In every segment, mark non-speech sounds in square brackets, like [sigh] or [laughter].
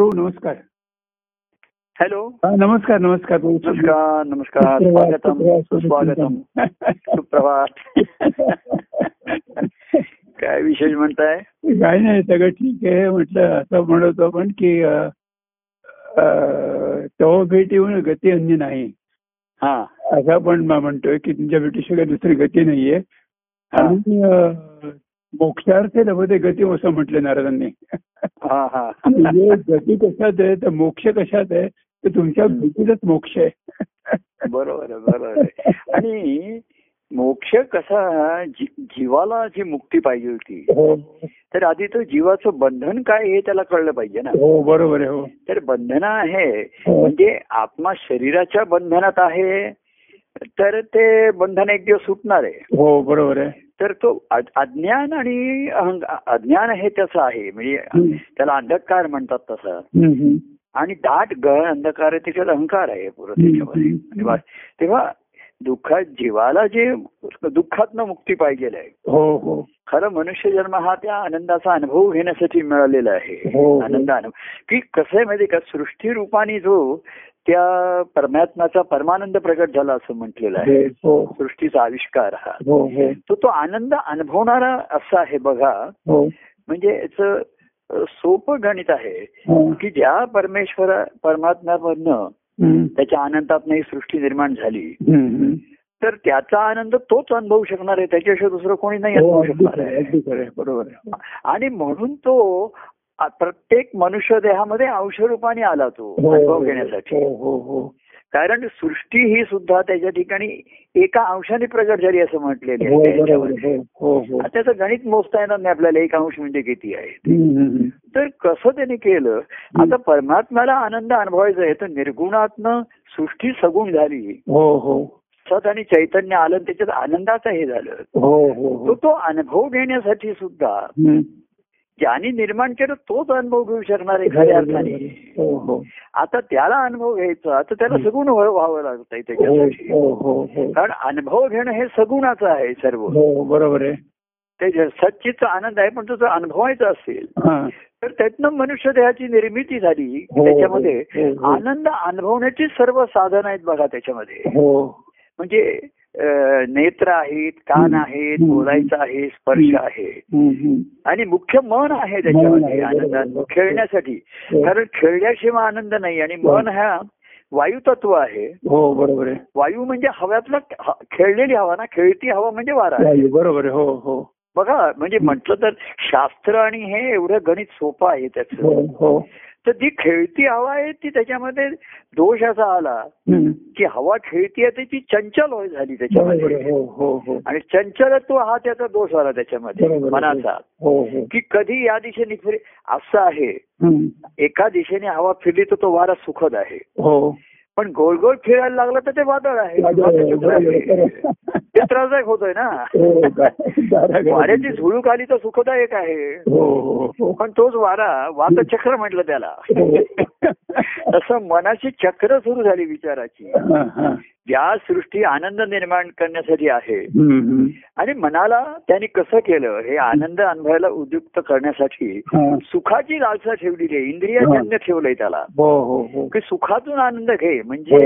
हो नमस्कार. हॅलो. नमस्कार नमस्कार. नमस्कार नमस्कार. स्वागतम. सुस्वागतम सुप्रभात. काय विशेष म्हणताय? काय नाही सगळं ठीक आहे. म्हटलं असं म्हणतो आपण की तव भेटी होऊन गती अन्य नाही. हा. असं आपण म- म्हणतोय की तुमच्या भेटीशिवाय दुसरी गती नाहीये. आणि मोक्षार्थ लभते गती असं म्हटलं नारदांनी. हा हा. म्हणजे गती कशात आहे तर मोक्ष कशात आहे तर तुमच्या भेटीतच मोक्ष आहे. बरोबर आहे बरोबर आहे. आणि मोक्ष कसा जीवाला जी मुक्ती पाहिजे होती हो. तर आधी तो जीवाचं बंधन काय हे त्याला कळलं पाहिजे ना. हो बरोबर आहे हो. तर बंधन आहे हो. म्हणजे आत्मा शरीराच्या बंधनात आहे तर ते बंधन एक दिवस सुटणार आहे. हो बरोबर आहे. तर तो अज्ञान आणि अज्ञान हे त्याचं आहे म्हणजे. त्याला अंधकार म्हणतात तसं. आणि दाट गहन अंधकार आहे त्याच्यात अहंकार आहे पुरं हम्म. त्याच्यामध्ये तेव्हा दुःखात जीवाला जे दुःखातनं मुक्ती पाहिजे आहे. हो हो. खरं मनुष्य जन्म हा त्या आनंदाचा अनुभव घेण्यासाठी मिळालेला आहे. हो. आनंद अनुभव. की कसं आहे माहिती का? सृष्टी रूपाने जो त्या परमात्म्याचा परमानंद प्रकट झाला असं म्हटलेलं आहे. हो सृष्टीचा आविष्कार हा. हो हो. तो तो आनंद अनुभवणारा असा आहे बघा. हो. म्हणजे याचं सोपं गणित आहे. की ज्या परमेश्वर परमात्म्यामधनं. त्याच्या आनंदात ही सृष्टी निर्माण झाली. तर त्याचा आनंद तोच अनुभवू शकणार आहे त्याच्याशिवाय दुसरं कोणी नाही हो, अनुभवू शकणार आहे, बरोबर आणि म्हणून तो प्रत्येक मनुष्य देहामध्ये अंशरूपाने आला तो हो, अनुभव घेण्यासाठी. हो. कारण सृष्टी ही सुद्धा त्याच्या ठिकाणी एका अंशाने प्रगट झाली असं म्हटलेली आहे हो हो हो त्याचं गणित मोजता येणार नाही आपल्याला. एक अंश म्हणजे किती आहे? तर कसं त्यांनी केलं? आता परमात्म्याला आनंद अनुभवायचा आहे. तर निर्गुणातनं सृष्टी सगुण झाली. सत आणि चैतन्य आलं त्याच्यात आनंदाचं हे झालं. तो तो अनुभव घेण्यासाठी सुद्धा. ज्यांनी निर्माण केलं तोच अनुभव घेऊ शकणार आहे खऱ्या अर्थाने. हो हो. आता त्याला अनुभव घ्यायचा तर त्याला सगुण व्हा- व्हावं लागत आहे हो त्याच्यासाठी कारण अनुभव घेणं हे सगुणाचं आहे सर्व. बरोबर आहे. ते जे सच्चितचा आनंद आहे पण तो जर अनुभवायचा असेल हा. तर त्यातनं मनुष्य देहाची निर्मिती झाली त्याच्यामध्ये. आनंद अनुभवण्याची सर्व साधन आहेत बघा त्याच्यामध्ये. हो. म्हणजे नेत्र आहेत कान. आहेत. बोलायचं आहे स्पर्श आहे. आणि मुख्य मन आहे त्याच्यामध्ये आनंदात. खेळण्यासाठी हो. कारण खेळल्याशिवाय आनंद नाही. आणि मन हा वायू तत्व आहे. हो बरोबर आहे. वायू म्हणजे हव्यातला ह- खेळलेली हवा ना खेळती हवा म्हणजे वारा बरोबर आहे. हो हो. बघा म्हणजे म्हटलं तर शास्त्र आणि हे एवढं गणित सोपं आहे त्याचं. हो हो. तर जी खेळती हवा आहे ती त्याच्यामध्ये दोष असा आला. की हवा खेळती आहे ती चंचल होय झाली त्याच्यामध्ये. हो हो हो. आणि चंचलत्व हा त्याचा दोष आला त्याच्यामध्ये. मनाचा. की कधी या दिशेने फिरे असं आहे. एका दिशेने हवा फिरली तर तो वारा सुखद आहे. पण गोल गोल फिरायला लागलं तर ते वादळ आहे. ते त्रासदायक होतोय ना. हो, वाऱ्याची झुळूक आली तर सुखदायक आहे. हो हो पण तोच वारा वातचक्र म्हटलं त्याला. तसं मनाची चक्र सुरू झाली विचाराची. ज्या सृष्टी आनंद निर्माण करण्यासाठी आहे. आणि मनाला त्यांनी कसं केलं हे आनंद अनुभवायला उद्युक्त करण्यासाठी. सुखाची लालसा ठेवलेली आहे इंद्रियजन्य ठेवलंय त्याला. हो हो हो. की सुखातून आनंद घे म्हणजे.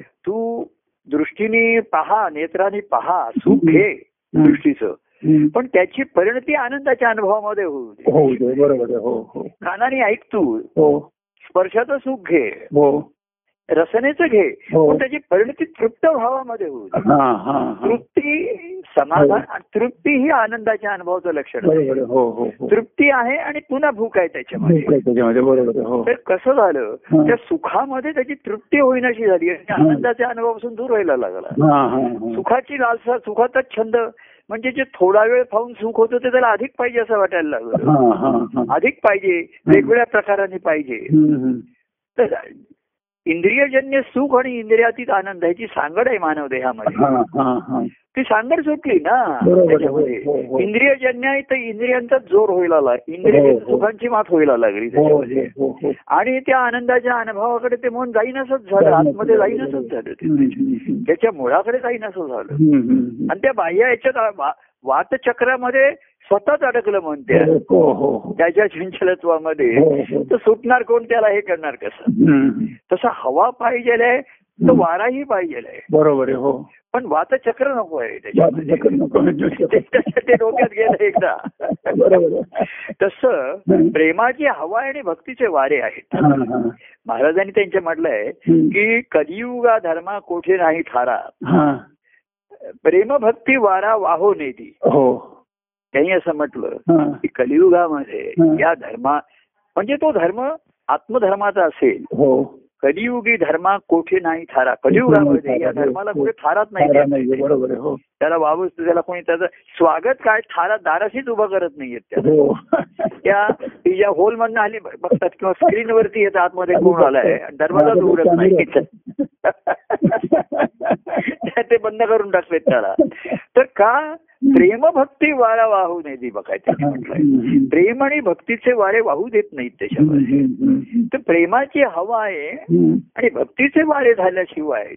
तू दृष्टीने पहा नेत्राने पहा सुख घे. दृष्टीचं. पण त्याची परिणती आनंदाच्या अनुभवामध्ये होऊ दे. बरोबर कानाने ऐक तू. स्पर्शाचं सुख घे. रसनेचं घे. हो. पण त्याची परिणती तृप्त भावामध्ये होऊ दे. हा हा हा. तृप्ती समाधान आणि तृप्ती ही आनंदाच्या अनुभवाचं लक्षण हो हो हो. तृप्ती आहे आणि पुन्हा भूक आहे त्याच्यामध्ये. हो. तर कसं झालं? हा. त्या सुखामध्ये त्याची तृप्ती होईनाशी झाली आणि हा. आनंदाच्या अनुभवापासून दूर व्हायला लागला. हा हा हा. सुखाची लालसा सुखाचा छंद. म्हणजे जे थोडा वेळ पाहून सुख होतं ते त्याला अधिक पाहिजे असं वाटायला लागलं. हा हा हा. अधिक पाहिजे वेगवेगळ्या प्रकाराने पाहिजे. तर इंद्रियजन्य सुख आणि इंद्रियातीत आनंद ह्याची सांगड आहे मानव देहामध्ये. हा हा हा. ती सांगड सुटली ना. त्याच्यामध्ये हो, हो. इंद्रियजन्य आहे तर इंद्रियांचा जोर व्हायला लागला इंद्रिय हो. सुखांची मात व्हायला लागली त्याच्यामध्ये. आणि त्या आनंदाच्या अनुभवाकडे ते मन जाईनसच झालं. आतमध्ये जाईनसच झालं त्याच्या मुळाकडे जाईनसं झालं. आणि त्या बाह्य याच्यात वातचक्रामध्ये स्वतःच अडकलं म्हणते. हो हो हो. त्याच्या चंचलत्वामध्ये. तर सुटणार कोण त्याला हे करणार कसं. तसं हवा पाहिजे तर वाराही पाहिजे बरोबर आहे हो. पण वातचक्र नको आहे त्याच्यामध्ये. [laughs] ते डोक्यात गेलं एकदा. तसं प्रेमाची हवा आणि भक्तीचे वारे आहेत. महाराजांनी त्यांचे म्हटलंय. की कलियुगा धर्मा कोठे नाही थारा. हा. प्रेम भक्ती वारा वाहो नेती हो. त्यांनी असं म्हटलं की कलियुगामध्ये. या धर्मा म्हणजे तो धर्म आत्मधर्माचा असेल. हो. कलियुगी धर्मा कोठे नाही थारा. कलियुगामध्ये या धर्माला कुठे थारात थारा नाही बरोबर हो. त्याला वावच त्याला कोणी त्याचं स्वागत काय? थारा दाराशीच उभं करत नाहीयेत त्या. हो. त्या ती ज्या होल मधनं आली बघतात किंवा स्क्रीनवरती येतात आतमध्ये कोण आलाय. दरवाजा उघडत नाही [laughs] ते बंद करून टाकलेत त्याला. तर का? प्रेम भक्ती वारा वाहू नये ती बघायचं. म्हटलंय. प्रेम आणि भक्तीचे वारे वाहू देत नाहीत त्याच्यामध्ये. तर प्रेमाची हवा आहे आणि भक्तीचे वारे झाल्याशिवाय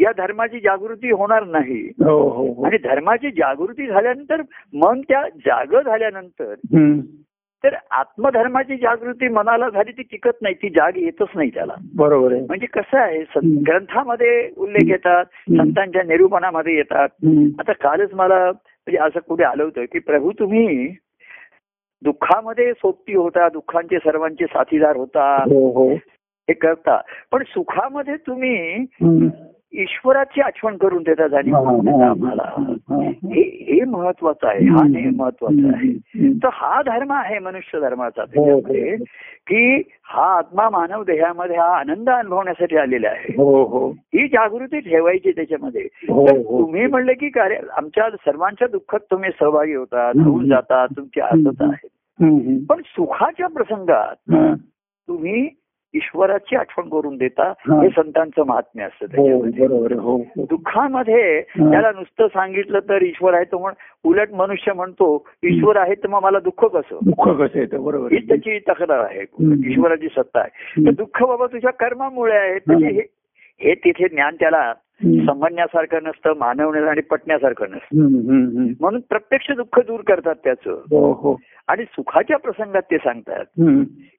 या धर्माची जागृती होणार नाही. हो हो हो. आणि धर्माची जागृती झाल्यानंतर मन त्या जाग झाल्यानंतर. तर आत्मधर्माची जागृती मनाला झाली ती टिकत नाही ती जाग येतच नाही त्याला. बरोबर आहे. म्हणजे कसं आहे. ग्रंथामध्ये उल्लेख येतात. संतांच्या निरूपणामध्ये येतात. आता कालच मला म्हणजे असं कुठे आलं होतं की प्रभू तुम्ही दुःखामध्ये सोबती होता दुःखांचे सर्वांचे साथीदार होता. हो हो हे करता पण सुखामध्ये तुम्ही. ईश्वराची आठवण करून देता जाणीव हा, करून देता हा, आम्हाला हा, हा. हे हे महत्वाचं आहे हा नेम महत्त्वाचा आहे. तर हा धर्म आहे मनुष्य धर्माचा हो, त्याच्यामध्ये हो. की हा आत्मा मानव देहामध्ये हा आनंद अनुभवण्यासाठी आलेला आहे हो हो ही जागृती ठेवायची त्याच्यामध्ये हो हो तुम्ही म्हणले की कार्य आमच्या सर्वांच्या दुःखात तुम्ही सहभागी होतात हम्म. होऊन जातात तुमची आसत आहे. पण सुखाच्या प्रसंगात हा. तुम्ही ईश्वराची आठवण करून देता हा. संतांचं महात्म्य असतं हो त्याच्यामध्ये. हो दुःखामध्ये. त्याला नुसतं सांगितलं तर ईश्वर आहे तो म्हण उलट मनुष्य म्हणतो ईश्वर आहे तर मग मला दुःख कसं दुःख कसं येतं बरोबर ही. त्याची तक्रार आहे. ईश्वराची सत्ता आहे. तर दुःख बाबा तुझ्या कर्मामुळे आहे. हे तिथे ज्ञान त्याला. समजण्यासारखं नसतं मानवण्याचं आणि पटण्यासारखं नसतं. म्हणून प्रत्यक्ष दुःख दूर करतात त्याचं. हो हो. आणि सुखाच्या प्रसंगात ते सांगतात.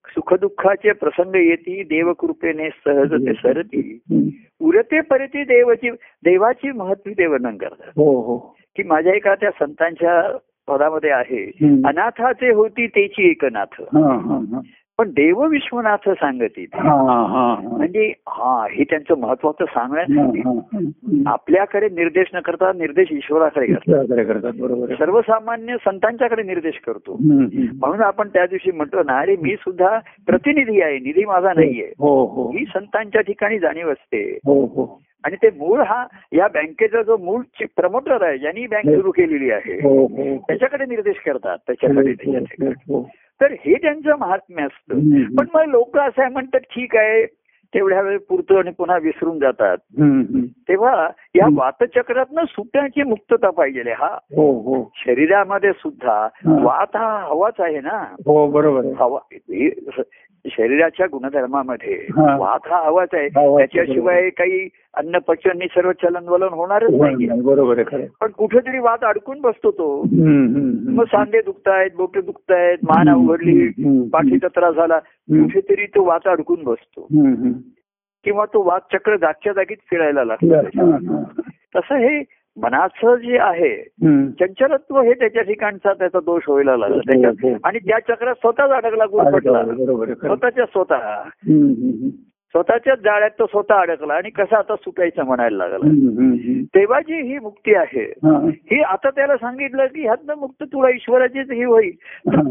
सुखदुःखाचे प्रसंग येती देवकृपेने सहज ते सरती. उरते परती देवाची देवाची महत्वी ते वर्णन करतात. हो हो. की माझ्या एका त्या संतांच्या पदामध्ये आहे. अनाथाचे होती तेची एकनाथ हा हा हा. पण देव विश्वनाथ सांगती. हा हा हा म्हणजे हा हे त्यांचं महत्वाचं हा, सांगणं हा, हा. आपल्याकडे निर्देश न करता निर्देश ईश्वराकडे करतात बरोबर. सर्वसामान्य संतांच्याकडे निर्देश करतो. म्हणून आपण त्या दिवशी म्हणतो ना अरे मी सुद्धा प्रतिनिधी आहे निधी माझा नाहीये हो हो ही संतांच्या ठिकाणी जाणीव असते हो हो आणि ते मूळ हा या बँकेचा जो मूळ प्रमोटर आहे ज्यांनी बँक सुरू केलेली आहे हो हो त्याच्याकडे निर्देश करतात त्याच्याकडे. हो तर हे त्यांचं महात्म्य असतं. पण मग लोक असं आहे म्हणतात ठीक आहे तेवढ्या वेळ पुरतं आणि पुन्हा विसरून जातात. तेव्हा या. वातचक्रातनं सुटण्याची मुक्तता पाहिजे हा हो हो शरीरामध्ये सुद्धा हा. वात हा हवाच आहे ना हो बरोबर हवा हे शरीराच्या गुणधर्मामध्ये. वात हा हवाच आहे त्याच्याशिवाय काही अन्न पचन सर्व चलन वलन होणारच नाही बरोबर आहे पण कुठेतरी वात अडकून बसतो तो. मग सांधे दुखतायत बोटे दुखतायत मान अवघडली पाठीचा त्रास झाला. कुठेतरी तो वात अडकून बसतो. किंवा तो वात चक्र जागच्या जागीच फिरायला लागतो. तसं हे मनाचं जे आहे. चंचलत्व हे त्याच्या ठिकाणचा त्याचा दोष व्हायला लागला हो, त्याच्यात हो. आणि त्या चक्रात स्वतःच अडकला गुरफटला. स्वतःच्या स्वतः स्वतःच्याच जाळ्यात तो स्वतः अडकला आणि कसा आता सुटायचं म्हणायला लागला हम्म. तेव्हाची ही मुक्ती आहे हा. आता त्याला सांगितलं की ह्यातनं मुक्त तुला ईश्वराचीच ही होईल.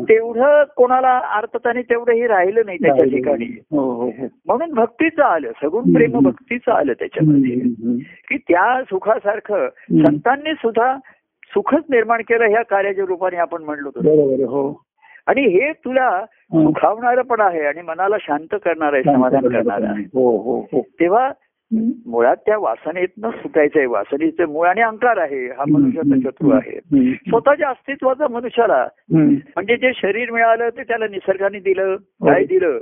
तेवढं कोणाला अर्थाने तेवढं हे राहिलं नाही त्याच्या ठिकाणी हो हो हो म्हणून भक्तीचं आलं सगुण. प्रेम भक्तीचं आलं त्याच्यामध्ये. की त्या सुखासारखं. संतांनी सुद्धा सुखच निर्माण केलं ह्या कार्याच्या रूपाने आपण म्हणलो हो आणि हे तुला सुखावणारं पण आहे आणि मनाला शांत करणार आहे समाधान करणार आहे. हो हो हो. तेव्हा. मुळात त्या वासनेतनं सुटायचं आहे. वासनेचं मूळ आणि अंकार आहे. हा मनुष्याचा शत्रू आहे. स्वतःच्या अस्तित्वाचा मनुष्याला. म्हणजे जे शरीर मिळालं ते त्याला निसर्गाने दिलं काय दिलं?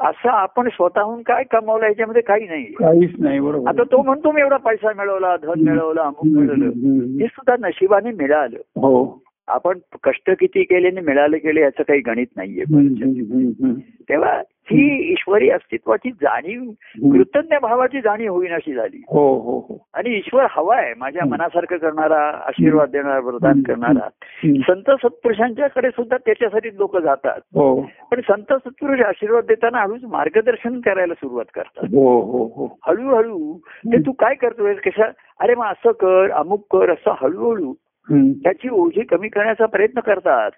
असं आपण स्वतःहून काय कमावलं याच्यामध्ये काही नाही. काहीच नाही बरोबर. आता तो म्हणतो मी एवढा पैसा मिळवला धन मिळवलं अमुक मिळवलं. हे सुद्धा नशिबाने मिळालं. हो. आपण कष्ट किती केले आणि मिळाले गेले याचं काही गणित नाहीये. तेव्हा ही ईश्वरी अस्तित्वाची जाणीव कृतज्ञ भावाची जाणीव होईन अशी झाली. हो हो हो. आणि ईश्वर हवाय माझ्या हम्म. मनासारखं करणारा आशीर्वाद देणारा वरदान. करणारा. संत सत्पुरुषांच्याकडे सुद्धा त्याच्यासाठी लोक जातात. पण संत सत्पुरुष आशीर्वाद देताना हळूच मार्गदर्शन करायला सुरुवात करतात. हळूहळू ते तू काय करतोय कशा अरे मग असं कर अमुक कर असं हळूहळू. त्याची ओझी कमी करण्याचा प्रयत्न करतात.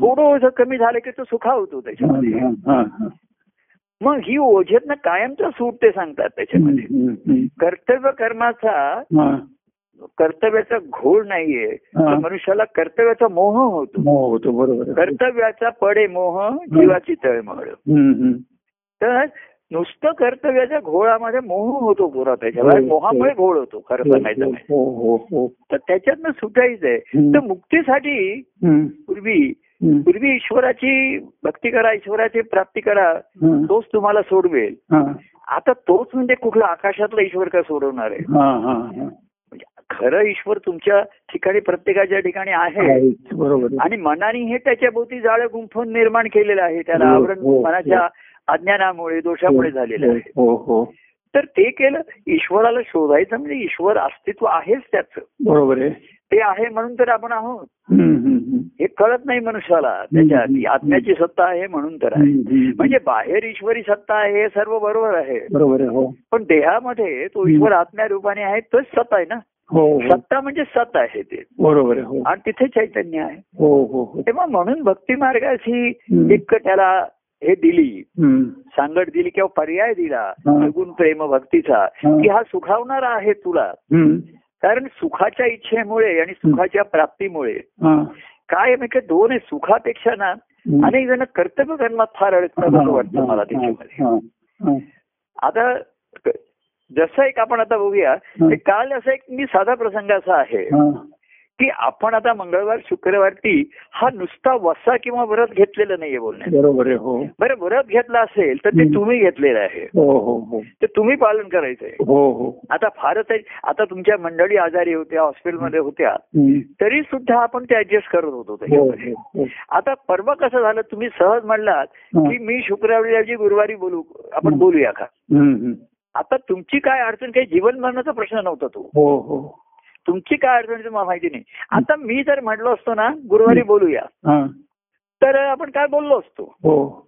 थोडं ओझं कमी झालं की तो सुखावतो त्याच्यामध्ये हा, हा, हा. मग ही ओझेतनं कायमचं सूट ते सांगतात त्याच्यामध्ये कर्तव्य कर्माचा. कर्तव्याचा घोळ नाहीये मनुष्याला कर्तव्याचा मोह होतो हो होतो बरोबर. कर्तव्याचा पडे मोह जीवाची तळमळ. तर नुसतं कर्तव्याच्या घोळामध्ये मोह होतो पुरा त्याच्यावर. हो, मोहामुळे घोळ होतो खरं सांगायचं. हो हो हो तर त्याच्यातनं सुटायचंय. तर मुक्तीसाठी पूर्वी. पूर्वी ईश्वराची भक्ती करा ईश्वराची प्राप्ती करा हा, तोच तुम्हाला सोडवेल. हा, आता तोच म्हणजे कुठला आकाशातला ईश्वर का सोडवणार आहे? हा, हा, हा. खरं ईश्वर तुमच्या ठिकाणी प्रत्येकाच्या ठिकाणी आहे. बरोबर. आणि मनाने हे त्याच्या भोवती जाळं गुंफून निर्माण केलेलं आहे. त्याला हो, आवरण हो, मनाच्या अज्ञानामुळे दोषामुळे झालेलं आहे. हो हो. तर ते केलं ईश्वराला शोधायचं म्हणजे ईश्वर अस्तित्व आहेच त्याचं. बरोबर आहे. ते आहे म्हणून तर आपण आहोत. हे कळत नाही मनुष्याला. त्याच्या आत्म्याची सत्ता आहे म्हणून तर आहे. म्हणजे बाहेर ईश्वरी सत्ता आहे हे सर्व बरोबर आहे. बरोबर हो. पण देहामध्ये तो ईश्वर आत्म्या रूपाने आहे तोच सत्ता आहे ना? हो हो सत्ता म्हणजे सत आहे ते बरोबर हो आणि तिथे चैतन्य आहे हो हो हो तेव्हा म्हणून भक्ती मार्गाची हम्म. एक त्याला हे दिली. सांगड दिली किंवा पर्याय दिला हा. निर्गुण प्रेम भक्तीचा हा. की हा सुखावणारा आहे तुला. कारण सुखाच्या इच्छेमुळे आणि सुखाच्या प्राप्तीमुळे हा. काय म्हणजे दोन आहे सुखापेक्षा ना. अनेक जण कर्तव्य कर्मात फार अडकतात असं वाटतं मला त्याच्यामध्ये हा, हा. आता जसं एक आपण आता बघूया काल असं एक मी साधा प्रसंग असा आहे. की आपण आता मंगळवार शुक्रवारती हा नुसता वसा किंवा व्रत घेतलेलं नाहीये बोलण्यात बरोबर आहे हो बरं व्रत घेतलं असेल तर ते. तुम्ही घेतलेलं आहे हो हो हो ते तुम्ही पालन करायचंय हो हो आता फारच आता तुमच्या मंडळी आजारी होत्या हॉस्पिटलमध्ये होत्या. तरी सुद्धा आपण ते ऍडजस्ट करत होतो त्याच्यामध्ये आता परवा कसं झालं तुम्ही सहज म्हणलात. की मी शुक्रवारी गुरुवारी बोलू आपण. बोलूया का. आता तुमची काय अडचण काही जीवन मरणाचा प्रश्न नव्हता तो. हो हो. तुमची काय अडचण आहे ते मला माहिती नाही. आता मी जर म्हटलो असतो ना गुरुवारी बोलूया. हा. तर आपण काय बोललो असतो? हो.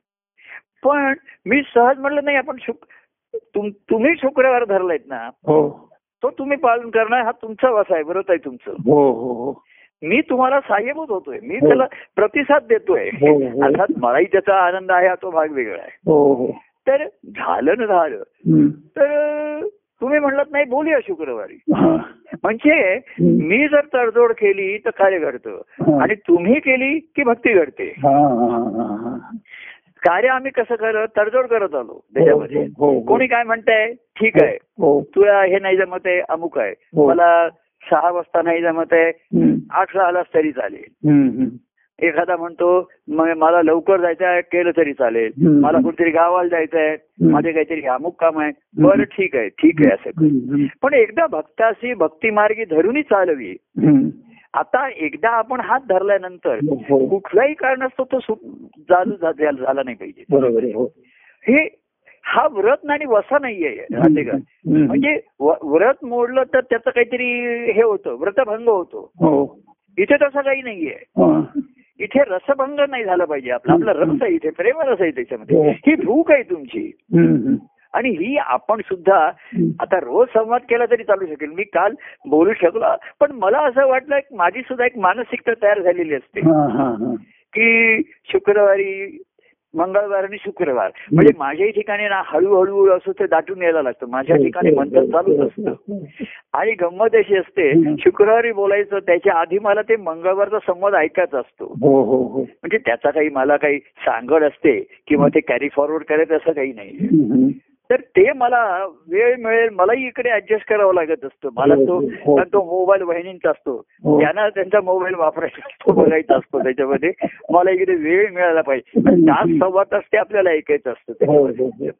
पण मी सहज म्हटलं नाही आपण शुक तुम- तुम्ही शुक्रवार धरलायत ना हो. तो तुम्ही पालन करणं हा तुमचा वसा आहे व्रत आहे तुमचं. हो हो हो. मी तुम्हाला सहाय्यभूत होतोय. मी. त्याला प्रतिसाद देतोय. अर्थात मलाही त्याचा आनंद आहे हा तो भाग वेगळा आहे. तर झालं ना झालं. तर तुम्ही म्हणलात नाही बोलूया शुक्रवारी हा. म्हणजे. मी जर तडजोड केली तर कार्य घडतं हा. आणि तुम्ही केली की भक्ती घडते हा, हा, हा, हा. कार्य आम्ही कसं करत तडजोड करत आलो त्याच्यामध्ये हो, हो, हो. कोणी काय म्हणताय ठीक आहे हो तुला हे नाही जमत आहे अमुक आहे हो. मला सहा वाजता नाही जमत आहे. आठला आलास तरी चालेल. एखादा म्हणतो "म- मला लवकर जायचं आहे केलं तरी चालेल. मला कुठेतरी गावाला जायचं आहे. माझे काहीतरी अमुक काम आहे बरं ठीक आहे ठीक आहे असं. पण एकदा भक्ताशी भक्ती मार्गी धरूनही चालवी. आता एकदा आपण हात धरल्यानंतर हो. कुठलाही कारण असतो तो झाला झाला नाही पाहिजे बरोबर हो हे हा व्रत आणि वसा नाहीये. म्हणजे व्रत मोडलं तर त्याचं काहीतरी हे होतं व्रतभंग होतो हो इथे तसं काही नाहीये हा. इथे रसभंग नाही झाला पाहिजे आपला आपला रस आहे इथे प्रेम रस आहे हो. त्याच्यामध्ये ही भूक आहे तुमची. आणि ही आपण सुद्धा. आता रोज संवाद केला तरी चालू शकेल मी काल बोलू शकलो पण मला असं वाटलं माझी सुद्धा एक मानसिकता तयार झालेली असते हा, हा, हा. की शुक्रवारी मंगळवार आणि शुक्रवार. म्हणजे माझ्याही ठिकाणी ना हळूहळू असं ते दाटून यायला लागतं. माझ्या ठिकाणी मंथन चालूच असतं. आणि गंमत अशी असते. शुक्रवारी बोलायचं त्याच्या आधी मला ते मंगळवारचा संवाद ऐकायचा असतो. हो हो हो. म्हणजे त्याचा काही मला काही सांगड असते किंवा ते कॅरी फॉरवर्ड करायचं असं काही नाही. तर ते मला वेळ मिळेल मलाही इकडे ऍडजस्ट करावं लागत असतं. मला तो हो. कारण तो मोबाईल बहिणींचा असतो. हो. त्यांना त्यांचा मोबाईल वापरायचा असतो बघायचा असतो त्याच्यामध्ये. मला इकडे वेळ मिळाला पाहिजे. तास सव्वा तास ते आपल्याला ऐकायचं असतं हो, हो, त्याच्यामध्ये हो.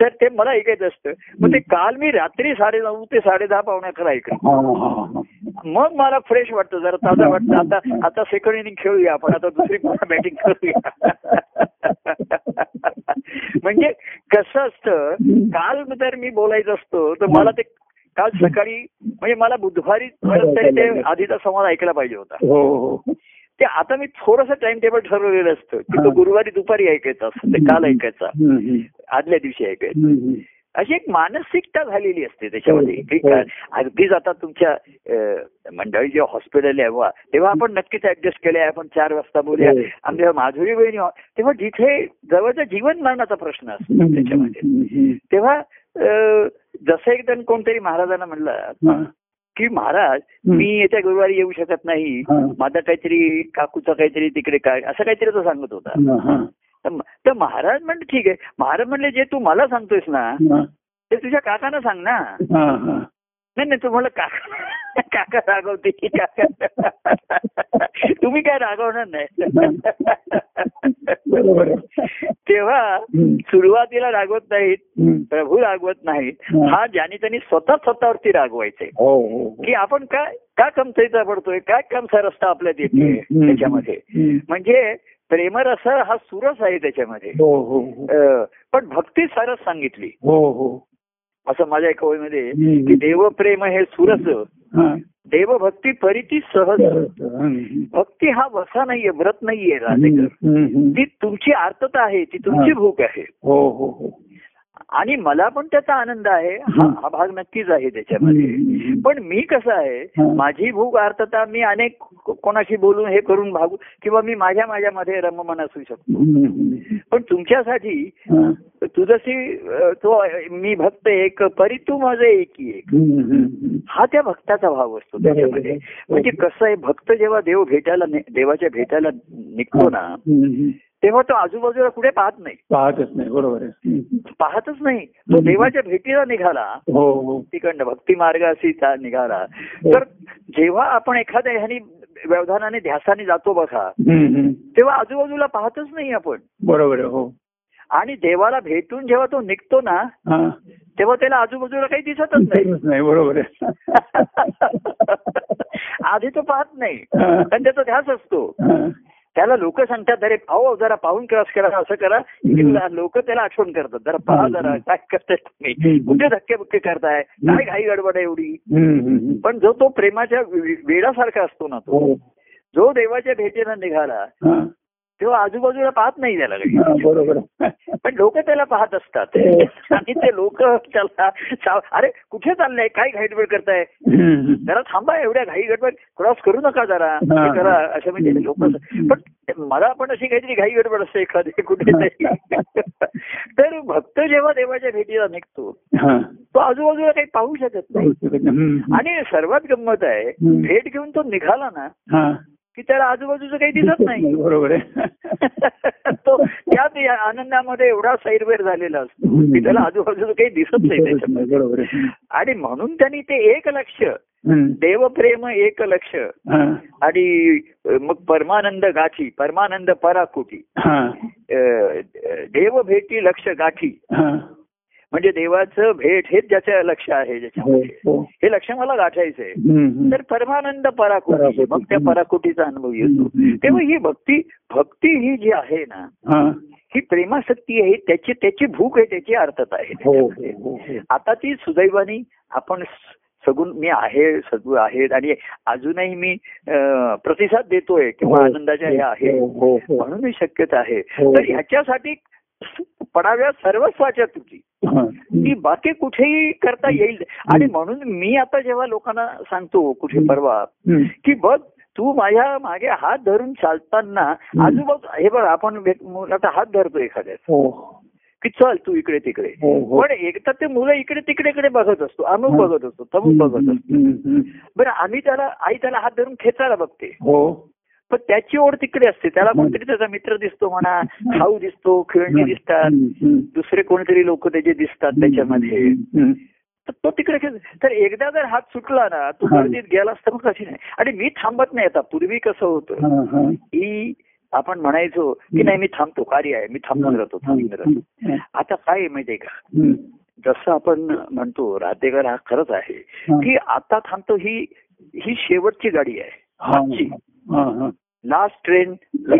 तर ते मला ऐकायचं असतं. मग ते काल मी रात्री साडे नऊ ते साडे दहा पावणे अकरा ऐकलं. हा, हा, हा. मग मला फ्रेश वाटतं जरा ताजा वाटतं. आता आता सेकंड इनिंग खेळूया आपण आता दुसरी पुन्हा बॅटिंग करूया. म्हणजे कसं असतं काल जर मी बोलायचं असतो तर मला ते काल सकाळी म्हणजे मला बुधवारी ते आधीचा संवाद ऐकला पाहिजे होता. हो हो ते आता मी थोडंसं टाइम टेबल ठरवलेलं असतं की तो गुरुवारी दुपारी ऐकायचा असतं ते काल ऐकायचा. आदल्या दिवशी ऐकायचं. अशी एक मानसिकता झालेली असते त्याच्यामध्ये हो. काय- अगदीच आता तुमच्या मंडळी जेव्हा हॉस्पिटल तेव्हा तेव्हा आपण नक्कीच ऍडजस्ट केले आपण चार वाजता बोलूया हो. आमच्या माधुरी बहिणी आहो- तेव्हा जिथे जवळचा जीवन मरणाचा प्रश्न असतो त्याच्यामध्ये. तेव्हा जसं एकदा कोणतरी महाराजांना म्हणलं हा. की महाराज. मी येत्या गुरुवारी येऊ शकत नाही हा. माझा काहीतरी काकूचा काहीतरी तिकडे काय असं काहीतरी तो सांगत होता हा, हा. तर- महाराज म्हणले ठीक आहे महाराज म्हणले जे तू मला सांगतोयस ना. ते तुझ्या काकांना सांग ना. नाही नाही तुम्हाला काका काका रागवते की काका तुम्ही काय रागवणार नाही. तेव्हा. सुरुवातीला रागवत नाहीत. प्रभू रागवत नाहीत हा. ज्याने त्यांनी स्वतः स्वतःवरती रागवायचंय हो हो हो. की आपण काय का कमतरीचा पडतोय काय कम रस्ता आपल्यात येते. त्याच्यामध्ये. म्हणजे प्रेमरस हा सुरस आहे त्याच्यामध्ये हो हो हो. पण भक्ती सारस सांगितली हो हो असं माझ्या एका ओळीमध्ये. की देवप्रेम हे सुरस. देवभक्ती परिती सहज. भक्ती हा वसा नाहीये व्रत नाहीये हम्म. ती तुमची आर्तता आहे ती तुमची. भूक आहे हो हो हो आणि मला पण त्याचा आनंद आहे हा हा भाग नक्कीच आहे त्याच्यामध्ये. पण मी कसं आहे. माझी भूक अर्थता मी अनेक कोणाशी बोलून हे करून भागू किंवा मी माझ्या माझ्यामध्ये रममान असू शकतो. पण तुमच्यासाठी. तुझशी तो मी भक्त एक परी तू माझं एकी एक. हा त्या भक्ताचा भाव असतो त्याच्यामध्ये. म्हणजे कसं आहे भक्त जेव्हा देव भेटायला देवाच्या भेटायला निघतो ना. तेव्हा तो आजूबाजूला कुठे पाहत नाही. पाहतच नाही बरोबर आहे. पाहतच नाही. तो. देवाच्या भेटीला निघाला. हो हो. तिकडनं भक्ती मार्गाशी निघाला. हो. तर जेव्हा आपण एखाद्या ह्यानी व्यवधानाने ध्यासाने जातो बघा. तेव्हा आजूबाजूला पाहतच नाही आपण. बरोबर आहे हो. आणि देवाला भेटून जेव्हा तो निघतो ना तेव्हा त्याला आजूबाजूला काही दिसतच नाही. बरोबर आहे. [laughs] आधी तो पाहत नाही. कारण त्याचा ध्यास असतो. त्याला लोक सांगतात अरे पाहू जरा पाहून क्रॉस करा असं करा लोक त्याला आठवण करतात. जरा पहा जरा काय करताय तुम्ही. कुठे धक्के बुक्के करताय काय घाई गडबड आहे एवढी. पण जो तो प्रेमाच्या वे- वेडासारखा असतो ना तो हो. जो देवाच्या भेटीला निघाला. तेव्हा आजूबाजूला पाहत नाही त्याला काही. पण लोक त्याला पाहत असतात हो. आणि ते लोक त्याला अरे कुठे चाललंय काय घाईगडबड करताय. जरा थांबा एवढ्या घाई गडबड क्रॉस करू नका जरा करा असं म्हणजे लोक पण मला पण अशी काहीतरी घाई गडबड असते एखादी कुठेतरी [laughs] तर भक्त जेव्हा देवाच्या भेटीला निघतो. तो आजूबाजूला काही पाहू शकत नाही. आणि सर्वात गंमत आहे. भेट घेऊन तो निघाला ना. [laughs] की त्याला आजूबाजूचं काही दिसत नाही बरोबर आहे तो आनंदामध्ये एवढा सैरवेर झालेला असतो की त्याला आजूबाजूचं काही दिसत नाही त्याच्यामध्ये बरोबर आहे आणि म्हणून त्यांनी ते एक लक्ष. देवप्रेम एक लक्ष. आणि मग परमानंद गाठी परमानंद पराकुटी देव भेटी लक्ष गाठी. म्हणजे देवाचं भेट हेच ज्याचं लक्ष आहे हो, ज्याच्यामध्ये हो. हे लक्ष मला गाठायचंय. तर परमानंद पराकुटी. मग त्या पराकुटीचा अनुभव येतो. तेव्हा ही भक्ती भक्ती ही जी आहे ना हा. ही प्रेमाशक्ती आहे त्याची त्याची भूक आहे त्याची अर्थता आहे हो हो हो हो. आता ती सुदैवानी आपण स- सगुण मी आहे सगुण आहेत आणि अजूनही मी प्रतिसाद देतोय किंवा हो. आनंदाच्या हे आहे हो, हो, हो. म्हणून ही शक्यता आहे हो. तर ह्याच्यासाठी पडाव्या सर्वस्वाच्या तुझी. ती बाकी कुठेही करता येईल आणि म्हणून मी आता जेव्हा लोकांना सांगतो कुठे परवा. की बघ तू माझ्या मागे हात धरून चालताना आजूबाजू हे बघ आपण मुलाचा हात धरतो एखाद्या हो. की चल तू इकडे तिकडे. हो हो. पण एकदा ते मुलं इकडे तिकडे इकडे बघत असतो अमुक बघत असतो तमुक बघत असतो. बरं आम्ही त्याला आई त्याला हात धरून खेचायला बघते. हो. पण त्याची ओढ तिकडे असते. त्याला कोणतरी त्याचा मित्र दिसतो म्हणा भाऊ दिसतो खेळणी दिसतात. दुसरे कोणतरी लोक त्याचे दिसतात त्याच्यामध्ये. तर तो तिकडे खेळ तर एकदा जर हात सुटला ना तू. गर्दीत गेलास तर मग कशी नाही. आणि मी थांबत नाही आता. पूर्वी कसं होतं. की आपण म्हणायचो की नाही मी थांबतो. कार्य आहे. मी थांबून राहतो. थांबून राहतो. आता काय माहितीये का? जसं आपण म्हणतो राहतेकर हा खरंच आहे. की आता थांबतो ही ही शेवटची गाडी आहे. लास्ट ट्रेन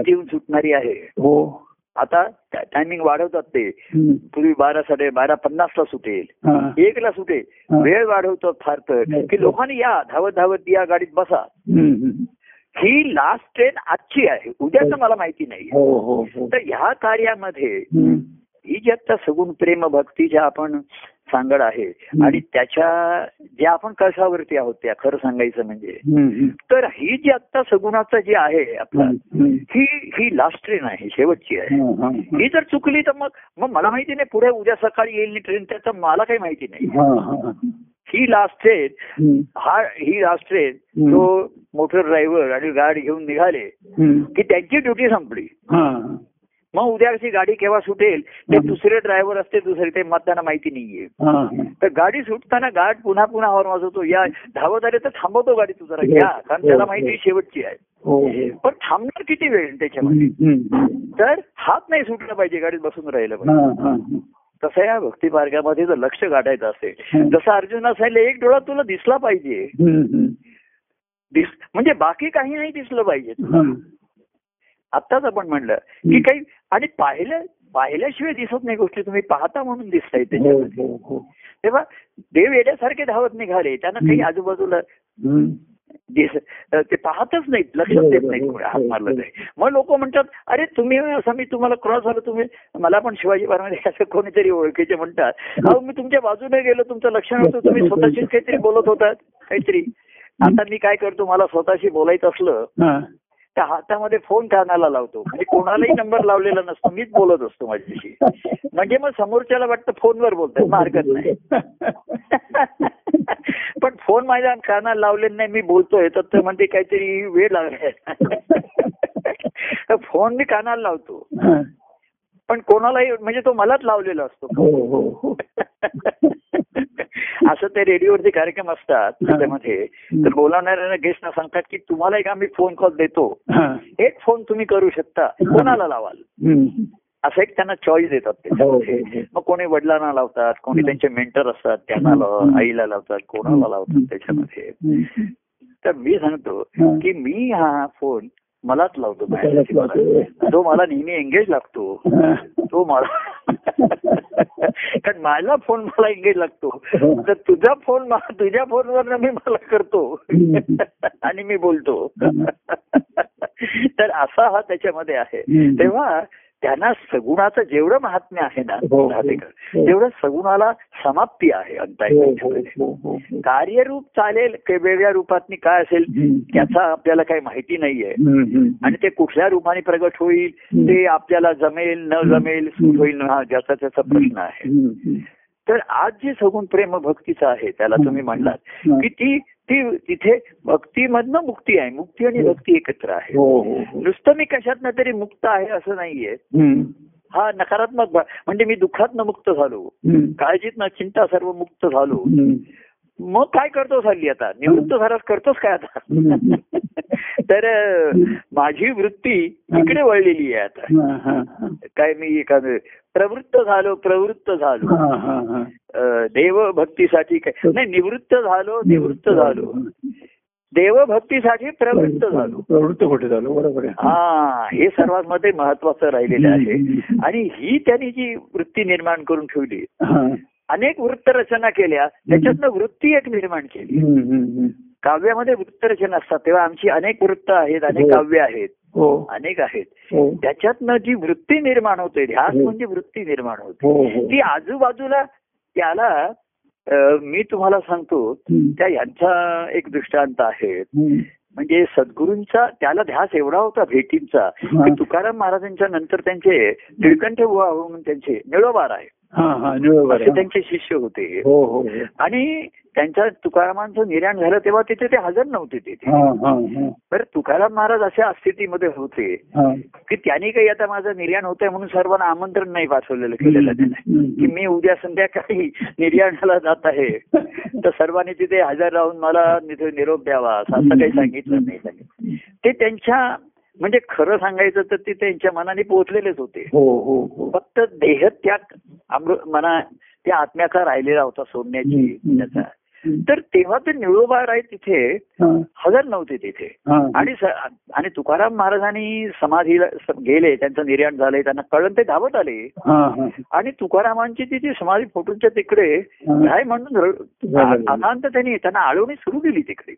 येऊन सुटणारी आहे. हो. आता टायमिंग वाढवतात ते. हं, पूर्वी बारा साडे बारा पन्नास ला सुटेल. हा, एकला सुटेल. हा. वेळ वाढवतात फार तर. की लोकांनी या धावत धावत या गाडीत बसा. हं, हं. ही लास्ट ट्रेन आजची आहे. उद्याचं मला माहिती नाही हो हो हो. तर ह्या कार्यामध्ये हं, जी आता सगुण प्रेम भक्तीच्या आपण सांगड आहे आणि त्याच्या ज्या आपण कशावरती आहोत त्या खरं सांगायचं म्हणजे. तर ही जी आता सगुणाचं जे आहे आपलं हं, हं. लास्ट ट्रेन आहे शेवटची आहे हा, जर चुकली तर मग मग मला माहिती नाही पुढे उद्या सकाळी येईल ट्रेन त्याचं मला काही माहिती नाही हा, लास्ट ट्रेन हं, हा लास्ट ट्रेन. तो मोटर ड्रायव्हर आणि गाडी घेऊन निघाले. की त्यांची ड्युटी संपली. मग उद्याची गाडी केव्हा सुटेल ते दुसरे ड्रायव्हर असते दुसरे ते मग त्यांना माहिती नाहीये हा, हा. तर गाडी सुटताना गाड पुन्हा पुन्हा हॉर्न वाजवतो या धावत आले तर थांबवतो गाडी तू जरा घ्या कारण त्याला माहिती आहे शेवटची आहे हो हो पण थांबणार किती वेळ त्याच्यामध्ये हं, हं, हं. तर हात नाही सुटला पाहिजे गाडीत बसून राहिलं पाहिजे हा, हा, हा. तसं या भक्ती मार्गामध्ये जर लक्ष गाठायचं असेल हं. जसं अर्जुन सांगितलं एक डोळा तुला दिसला पाहिजे हं, हं. दिस म्हणजे बाकी काही नाही दिसलं पाहिजे हा. आत्ताच आपण म्हणलं की काही आणि पाहिलं पाहिल्याशिवाय दिसत नाही गोष्टी तुम्ही पाहता म्हणून दिसताय हो त्याच्यामध्ये. हो हो. तेव्हा देव येण्यासारखे धावत निघाले त्यांना काही आजूबाजूला. दिस ते पाहतच नाहीत लक्षात देत कोणी हात मारलं नाही मग लोक म्हणतात अरे तुम्ही असं मी तुम्हाला क्रॉस झालं तुम्ही मला पण शिवाजी महाराज [laughs] असं कोणीतरी ओळखीचे म्हणतात. अहो मी तुमच्या बाजूने गेलो तुमचं लक्ष नव्हतं तुम्ही स्वतःशीच काहीतरी बोलत होतात काहीतरी. आता मी काय करतो मला स्वतःशी बोलायचं असलं. त्या हातामध्ये फोन कानाला लावतो. म्हणजे कोणालाही नंबर लावलेला नसतो. मीच बोलत असतो माझ्याशी. म्हणजे मग समोरच्याला वाटतं फोनवर बोलतोय. मार्गच नाही. पण फोन माझ्या कानाला लावलेला नाही मी बोलतोय. तर ते म्हणते काहीतरी वेळ लागलाय फोन मी कानाला लावतो. पण कोणालाही म्हणजे तो मलाच लावलेला असतो. हो, हो, हो. असं ते रेडिओवरती कार्यक्रम असतात त्याच्यामध्ये तर बोलावणाऱ्यांना गेस्टना सांगतात की तुम्हाला एक आम्ही फोन कॉल देतो. एक फोन तुम्ही करू शकता. कोणाला लावाल. असं एक त्यांना चॉईस देतात हो, त्याच्यामध्ये हो, हो. मग कोणी वडिलांना लावतात कोणी त्यांचे मेंटर असतात त्यांना आईला लावतात कोणाला लावतात त्याच्यामध्ये. तर मी सांगतो. की मी हा फोन मलाच लावतो. तो मला नेहमी एंगेज लागतो. तो मला कारण माझा फोन मला एंगेज लागतो हो. तर तुझा फोन तुझ्या फोनवर मी मला करतो आणि मी बोलतो तर असा हा त्याच्यामध्ये आहे. तेव्हा त्यांना सगुणाचं जेवढं महात्म्य आहे ना हो, हो. हो. तेवढं सगुणाला समाप्ती आहे. कार्यरूप चालेल वेगळ्या रूपातनी काय असेल. त्याचा आपल्याला काही माहिती नाहीये. आणि ते कुठल्या रूपाने प्रगट होईल. ते आपल्याला जमेल न जमेल सूट होईल हा ज्याचा त्याचा प्रश्न आहे. तर आज जे सगुण प्रेम भक्तीचं आहे त्याला तुम्ही म्हणलात. की ती ती तिथे भक्तीमधनं मुक्ती आहे मुक्ती आणि भक्ती एकत्र आहे हो हो हो. नुसतं मी कशातनं तरी मुक्त आहे असं नाहीये. हा नकारात्मक म्हणजे मी दुःखातनं मुक्त झालो. काळजीत न चिंता सर्व मुक्त झालो. मग काय करतो हल्ली आता? निवृत्त झालास करतोस काय आता. [laughs] तर माझी वृत्ती इकडे वळलेली आहे आता. काय मी एखादं प्रवृत्त झालो प्रवृत्त झालो. देवभक्तीसाठी काय? नाही निवृत्त झालो निवृत्त झालो. देवभक्तीसाठी प्रवृत्त झालो. प्रवृत्त कुठे झालो? बरोबर हा हे सर्वात मध्ये महत्वाचं राहिलेलं आहे. आणि ही त्यांनी जी वृत्ती निर्माण करून ठेवली. अनेक वृत्त रचना केल्या त्याच्यातनं वृत्ती एक निर्माण केली. काव्यामध्ये वृत्तरचना असतात तेव्हा आमची अनेक वृत्त आहेत अनेक हो. काव्य आहेत हो अनेक आहेत हो त्याच्यातनं जी वृत्ती निर्माण होते ध्यास. म्हणजे वृत्ती निर्माण होते ती आजूबाजूला त्याला मी तुम्हाला सांगतो. त्या यांचा एक दृष्टांत आहे. म्हणजे सद्गुरूंचा त्याला ध्यास एवढा होता भेटींचा. की तुकाराम महाराजांच्या नंतर त्यांचे निळकंठ बुवा म्हणून त्यांचे निळोबार आहे असे त्यांचे शिष्य होते हो. हो हो आणि त्यांच्या तुकारामांचं निर्याण झालं तेव्हा तिथे ते हजर नव्हते तिथे. हा हा हा. तर तुकाराम महाराज अशा स्थितीमध्ये होते की त्यांनी काही आता माझं निर्याण होतंय म्हणून सर्वांना आमंत्रण नाही पाठवलेलं केलेलं त्याने. की मी उद्या संध्याकाळी [laughs] निर्याणाला जात आहे. तर सर्वांनी तिथे हजर राहून मला तिथे निरोप द्यावा असं काही सांगितलं नाही ते त्यांच्या म्हणजे खरं सांगायचं तर ते त्यांच्या मनाने पोहोचलेलेच होते हो हो हो फक्त देहत्याग अमृत मना त्या आत्म्याचा राहिलेला होता सोडण्याची. त्याचा तर तेव्हा ते निळोबा राय तिथे हजर नव्हते तिथे. आणि आणि तुकाराम महाराजांनी समाधीला गेले त्यांचं निर्याण झालंय त्यांना कळून ते धावत आले. आणि तुकारामांची ती जी समाधी फोटोच्या तिकडे. राय म्हणून अनांत त्यांनी त्यांना आळवणी सुरू केली तिकडे.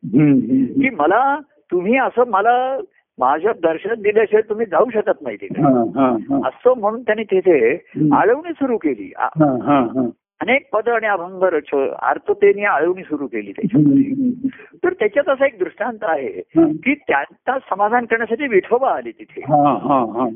की मला तुम्ही असं मला माझ्या दर्शन दिल्याशिवाय तुम्ही जाऊ शकत नाही हा, हा, हा. असं म्हणून त्यांनी तिथे. आळवणी सुरू केली हा, हा, हा. अनेक पद आणि अभंग रच आर्ततेने आळवणी सुरू केली त्याच्यामध्ये. तर त्याच्यात असा एक दृष्टांत आहे. की त्यांचा समाधान करण्यासाठी विठोबा आले तिथे हा, हा, हा.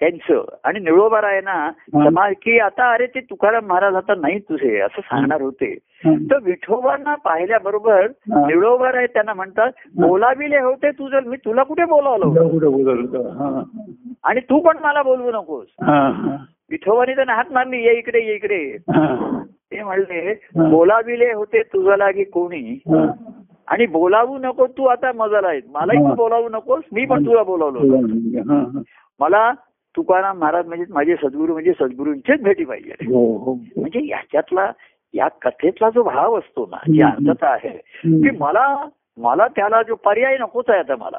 त्यांचं आणि निळोबा आहे ना समाज की आता अरे ते तुकाराम महाराज आता नाही तुझे असं सांगणार होते. तर विठोबांना पाहिल्याबरोबर. निळोबा आहे त्यांना म्हणतात बोलाविले होते तुझं मी तुला कुठे बोलावलं आणि तू पण मला बोलवू नकोस. विठोबाने त्यांना हात मारली ये इकडे ये इकडे. ते म्हणले. बोलाविले होते तुझं लागे कोणी. आणि बोलावू नको तू आता मजाला आहे मलाही तू. बोलावू नकोस मी पण तुला बोलावलं. मला तुकाराम महाराज म्हणजे माझे सद्गुरू म्हणजे सद्गुरूंचेच भेटी पाहिजे हो हो हो. म्हणजे याच्यातला या कथेतला जो भाव असतो ना जी. अर्थता आहे की मला मला त्याला जो पर्याय नकोच आहे आता मला.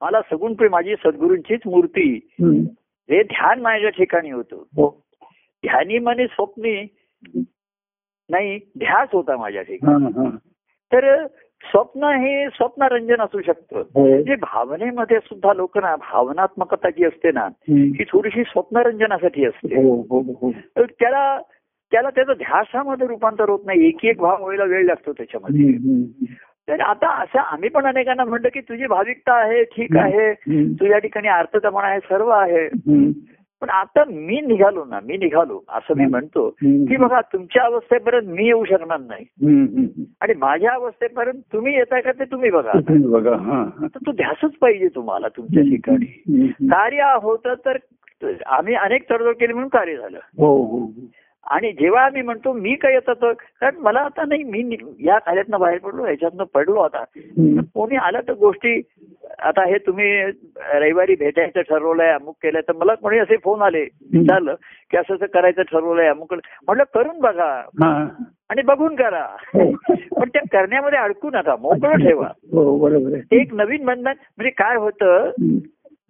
मला सगुण प्रेम माझी सद्गुरूंचीच मूर्ती. हे ध्यान माझ्या ठिकाणी होतं. ध्यानी म्हणे स्वप्नी नाही ध्यास होता माझ्या ठिकाणी. तर स्वप्न हे स्वप्नरंजन असू शकतं. म्हणजे भावनेमध्ये सुद्धा लोक ना भावनात्मकता जी असते ना. ही थोडीशी स्वप्नरंजनासाठी असते हो हो हो तर त्याला त्याला त्याचं ध्यासामध्ये रूपांतर होत नाही एक एक भाव व्हायला वेळ लागतो त्याच्यामध्ये. तर आता असं आम्ही पण अनेकांना म्हणलं की तुझी भाविकता आहे ठीक आहे. तुझ्या ठिकाणी अर्थतपणा आहे सर्व आहे. पण आता मी निघालो ना मी निघालो असं मी म्हणतो. की बघा तुमच्या अवस्थेपर्यंत मी येऊ शकणार नाही. आणि माझ्या अवस्थेपर्यंत तुम्ही येताय का ते तुम्ही बघा बघा. तर तो ध्यासच पाहिजे तुम्हाला तुमच्या ठिकाणी. कार्य होतं तर आम्ही अनेक तडजोड केली म्हणून कार्य झालं हो हो हो. आणि जेव्हा आम्ही म्हणतो मी काय येत होतो कारण मला आता नाही मी या कार्यातनं बाहेर पडलो याच्यातनं पडलो आता. कोणी आलं तर गोष्टी आता हे तुम्ही रविवारी भेटायचं ठरवलंय अमुक केलंय तर मला कोणी असे फोन आले विचारलं की असं असं करायचं ठरवलंय अमुक म्हटलं करून बघा. आणि बघून करा हो. पण त्या करण्यामध्ये अडकू नका मोकळं ठेवा हो एक नवीन बंधन म्हणजे काय होतं.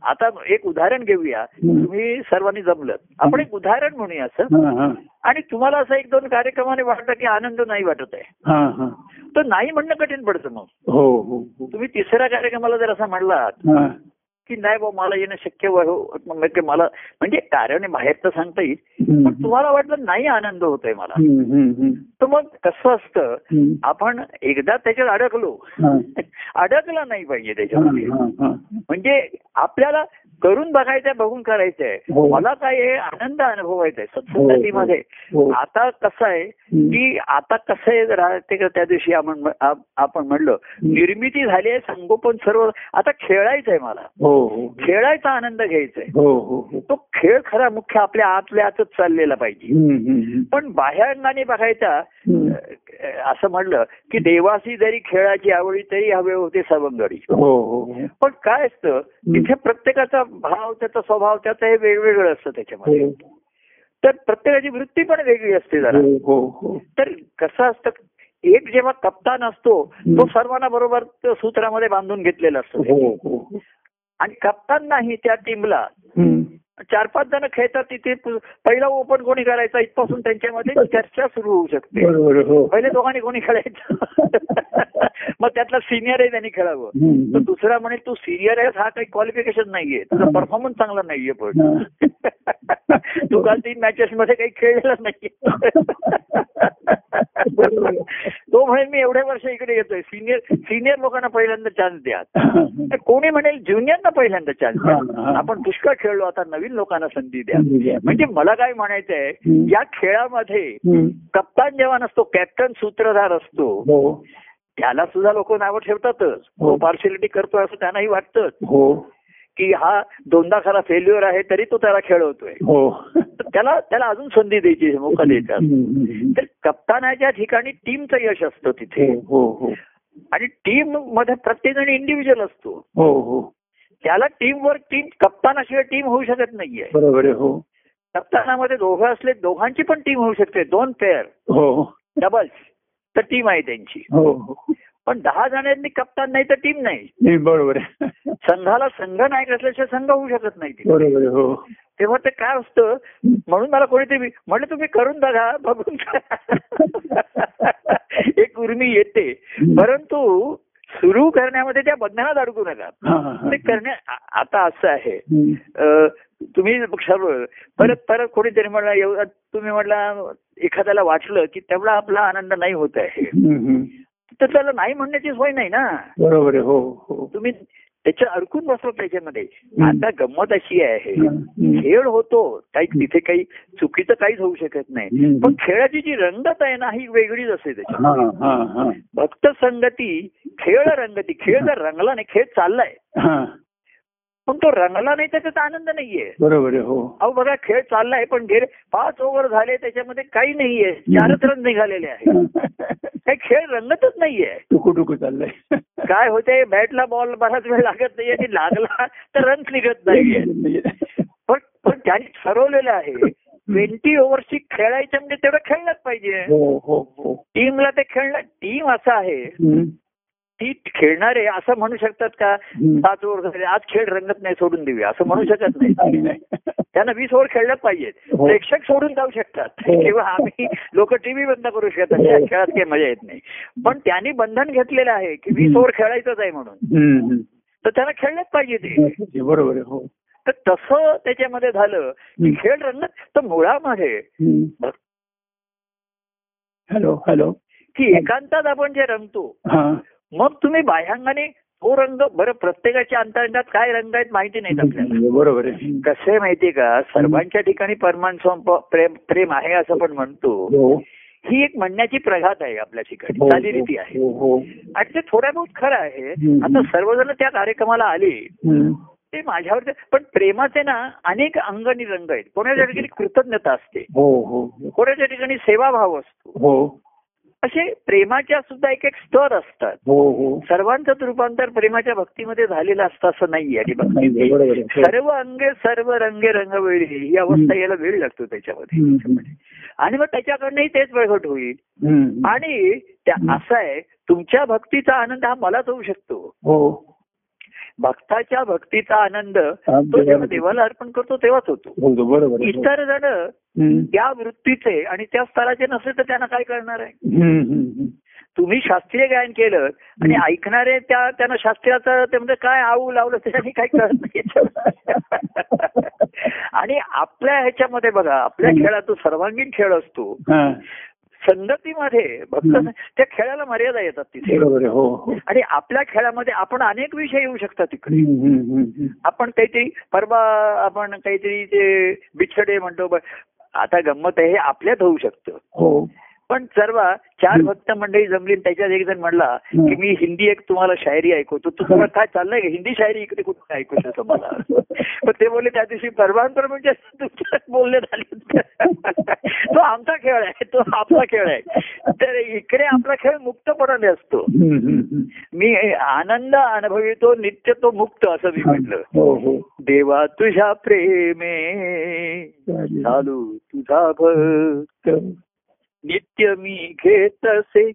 आता एक उदाहरण घेऊया. तुम्ही सर्वांनी जमलं आपण एक उदाहरण म्हणूया असं. आणि तुम्हाला असं एक दोन कार्यक्रमाने वाटतं की आनंद नाही वाटत आहे हा, हा. तर नाही म्हणणं कठीण पडतं मग हो हो हो. तुम्ही तिसऱ्या कार्यक्रमाला जर असं म्हणलात हा. की नाही बा मला येणं शक्य व्हावं, ते मला म्हणजे कारण बाहेर तर सांगता येईल. पण तुम्हाला वाटलं नाही आनंद होतोय मला. तर मग कसं असतं. आपण एकदा त्याच्यात अडकलो. अडकला नाही पाहिजे त्याच्यामध्ये. म्हणजे आपल्याला करून बघायचंय बघून करायचंय. हो. मला काय आहे आनंद अनुभवायचा आहे सत्संगतीमध्ये हो. आता कसं आहे. की आता कसं आहे राहते का त्या दिवशी आपण आप- आपण म्हणलं निर्मिती झाली आहे संगोपन सर्व आता खेळायचं आहे मला. हो हो. खेळायचा आनंद घ्यायचा आहे हो हो हो. तो खेळ खरा मुख्य आपल्या आतल्या आतच चाललेला पाहिजे. पण बाहेर बघायचा असं म्हणलं की देवासी जरी खेळाची आवडी तरी हवे होते सवंगडी हो हो हो. पण काय असतं तिथे प्रत्येकाचा भाव त्याचा स्वभाव त्याचं हे वेगवेगळं असतं त्याच्यामध्ये. हो. तर प्रत्येकाची वृत्ती पण वेगळी असते जरा. हो हो तर कसं असतं एक जेव्हा कप्तान असतो तो सर्वांना बरोबर त्या सूत्रामध्ये बांधून घेतलेला असतो. आणि कप्तान नाही त्या टीमला. चार पाच जण खेळतात तिथे. पहिला ओपन कोणी करायचा? इथपासून त्यांच्यामध्ये चर्चा सुरू होऊ शकते. हो. पहिले दोघांनी कोणी खेळायचं? [laughs] मग त्यातला सिनियर आहे त्यांनी खेळावं. तर दुसरा म्हणे तू सिनियर आहेस हा काही क्वालिफिकेशन नाहीये. तुझा परफॉर्मन्स चांगला नाहीये पण. [laughs] तू काल तीन मॅचेस मध्ये काही खेळलेला. नाहीये. तो म्हणे मी एवढ्या वर्ष इकडे येतोय. सिनियर सिनियर लोकांना पहिल्यांदा चान्स द्या. तर कोणी म्हणेल ज्युनियरना पहिल्यांदा चान्स द्या. आपण पुष्कळ खेळलो. आता नवीन लोकांना संधी द्या. म्हणजे मला काय म्हणायचंय. या खेळामध्ये. कप्तान जेव्हा नसतो कॅप्टन सूत्रधार असतो. हो. त्याला सुद्धा लोक नावं ठेवतातच. हो. तो पार्शलिटी करतोय असं त्यांनाही वाटतं हो. की हा दोनदा खरा फेल्युअर आहे तरी तो त्याला खेळवतोय. हो. त्याला त्याला अजून संधी द्यायची मोका द्यायचा. तर कप्तानाच्या ठिकाणी टीमचं यश असतं तिथे. हो हो हो. आणि टीममध्ये प्रत्येक जण इंडिव्हिज्युअल असतो. हो हो. त्याला टीम वर्क टीम कप्तानाशिवाय टीम होऊ शकत नाहीये. बरोबर हो. कप्तानामध्ये दोघं असले दोघांची पण टीम होऊ शकते. दोन पेअर हो. डबल्स तर टीम आहे त्यांची. हो हो. पण दहा जणांनी कप्तान नाही तर टीम नाही. नाही बरोबर आहे. संघाला संघ नायक असल्याशिवाय संघ होऊ शकत नाही. बरोबर आहे हो. तेव्हा ते काय असतं? म्हणून मला कोणीतरी म्हणलं तुम्ही करून बघा बघून. बघा. [laughs] एक उर्मी येते. परंतु सुरू करण्यामध्ये त्या बंधनात अडकू नका. ते करण्या आ- आता असं आहे. तुम्ही परत परत कोणीतरी म्हणला एवढं तुम्ही म्हटला एखाद्याला वाटलं की तेवढा आपला आनंद नाही होत आहे. तर त्याला नाही म्हणण्याची सोय नाही ना. बरोबर हो हो. तुम्ही त्याच्या अडकून बसलो त्याच्यामध्ये. आता गंमत अशी आहे. खेळ होतो. काही तिथे काही चुकीचं काहीच होऊ शकत नाही. पण खेळाची जी रंगत आहे ना ही वेगळीच असते त्याच्यात हा. भक्त संगती खेळ रंगती. खेळ जर रंगला नाही खेळ चाललाय. हा. पण तो रंगला नाही तर त्याचा आनंद नाहीये. बरोबर आहे हो. अहो बघा खेळ चाललाय पण गेले पाच ओव्हर झाले त्याच्यामध्ये काही नाहीये. चारच रन निघालेले आहे. काही खेळ रंगतच नाहीये. टुकू टुकू चाललंय. काय होते बॅटला बॉल बराच वेळ लागत नाहीये आणि लागला तर रन निघत नाहीये. पण पण त्यांनी ठरवलेलं आहे ट्वेंटी ओव्हरची खेळायचं म्हणजे तेवढं खेळलंच पाहिजे. हो हो हो. टीमला ते खेळणं टीम असं आहे. ती खेळणारे असं म्हणू शकतात का. पाच ओव्हर झाले आज खेळ रंगत नाही सोडून देऊया असं म्हणू शकत नाही. त्यांना वीस ओव्हर खेळल्याच पाहिजेत हो. प्रेक्षक सोडून जाऊ शकतात हो. किंवा आम्ही लोक टीव्ही बंद करू शकतात त्या खेळात काही मजा येत नाही पण त्यांनी बंधन घेतलेलं आहे की वीस ओव्हर खेळायचंच आहे म्हणून. तर त्यांना खेळलंच पाहिजे ते बरोबर हो तर तसं त्याच्यामध्ये झालं की. खेळ रंगत तर मुळामध्ये. हॅलो हॅलो की एकांतात आपण जे रंगतो हा मग तुम्ही बाह्यांगाने तो रंग बरं प्रत्येकाच्या अंतरंगात काय रंग आहेत माहिती नाहीत आपल्याला. बरोबर आहे. कसं आहे माहितीये का? सर्वांच्या ठिकाणी परमान प्रेम प्रेम आहे असं पण म्हणतो. हो. ही एक म्हणण्याची प्रघात आहे आपल्या ठिकाणी. हो, चालीरीती आहे. हो हो. आणि ते थोड्या बहुत खरं आहे. आता सर्वजण त्या कार्यक्रमाला आले. ते माझ्यावर पण प्रेमाचे ना अनेक अंग आणि रंग आहेत. कोणाच्या ठिकाणी कृतज्ञता असते. कोणाच्या ठिकाणी सेवाभाव असतो. हो. असे प्रेमाच्या सुद्धा एक एक स्तर असतात हो हो सर्वांचंच रूपांतर प्रेमाच्या भक्तीमध्ये झालेलं असतं असं आणि नाही, आहे. हो. सर्व अंगे सर्व रंगे रंगवेळी ही अवस्था यायला वेळ लागतो त्याच्यामध्ये. आणि मग त्याच्याकडनंही तेच प्रगट होईल. आणि त्या असं आहे तुमच्या भक्तीचा आनंद हा मलाच होऊ शकतो हो भक्ताच्या भक्तीचा आनंद तो जेव्हा देवाला अर्पण करतो तेव्हाच होतो. इतर जण. त्या वृत्तीचे आणि त्या स्तराचे नसले तर त्यांना काय करणार आहे? तुम्ही शास्त्रीय गायन केलं आणि. ऐकणारे त्या त्यांना शास्त्रीयाचं ते म्हणजे काय आऊ लावलं त्याच्याने काही कळत नाही. [laughs] आणि आपल्या ह्याच्यामध्ये बघा आपल्या. खेळात तो सर्वांगीण खेळ असतो. हा, संगतीमध्ये भक्त. त्या खेळाला मर्यादा येतात तिथे. हो हो. आणि आपल्या खेळामध्ये आपण अनेक विषय येऊ शकतात तिकडे आपण काहीतरी परवा आपण काहीतरी ते बिछडे म्हणतो आता गंमत आहे हे आपल्यात होऊ शकतं. हो. पण सर्व चार. भक्त मंडळी जमली त्याच्यात एक जण म्हणला. की मी हिंदी एक तुम्हाला शायरी ऐकवतो तू तुम्हाला काय चाललंय का? हिंदी शायरी इकडे कुठे ऐकू शकतो मला पण ते बोलले त्या दिवशी परवानपर म्हणजे बोलणे झाले तो आमचा खेळ आहे तो आपला खेळ आहे तर इकडे आपला खेळ मुक्तपणाने असतो. मी आनंद अनुभवितो नित्य तो मुक्त असं मी म्हटलं हो हो देवा तुझ्या प्रेमे. चालू तुझा भक्त नित्य मी घेत असे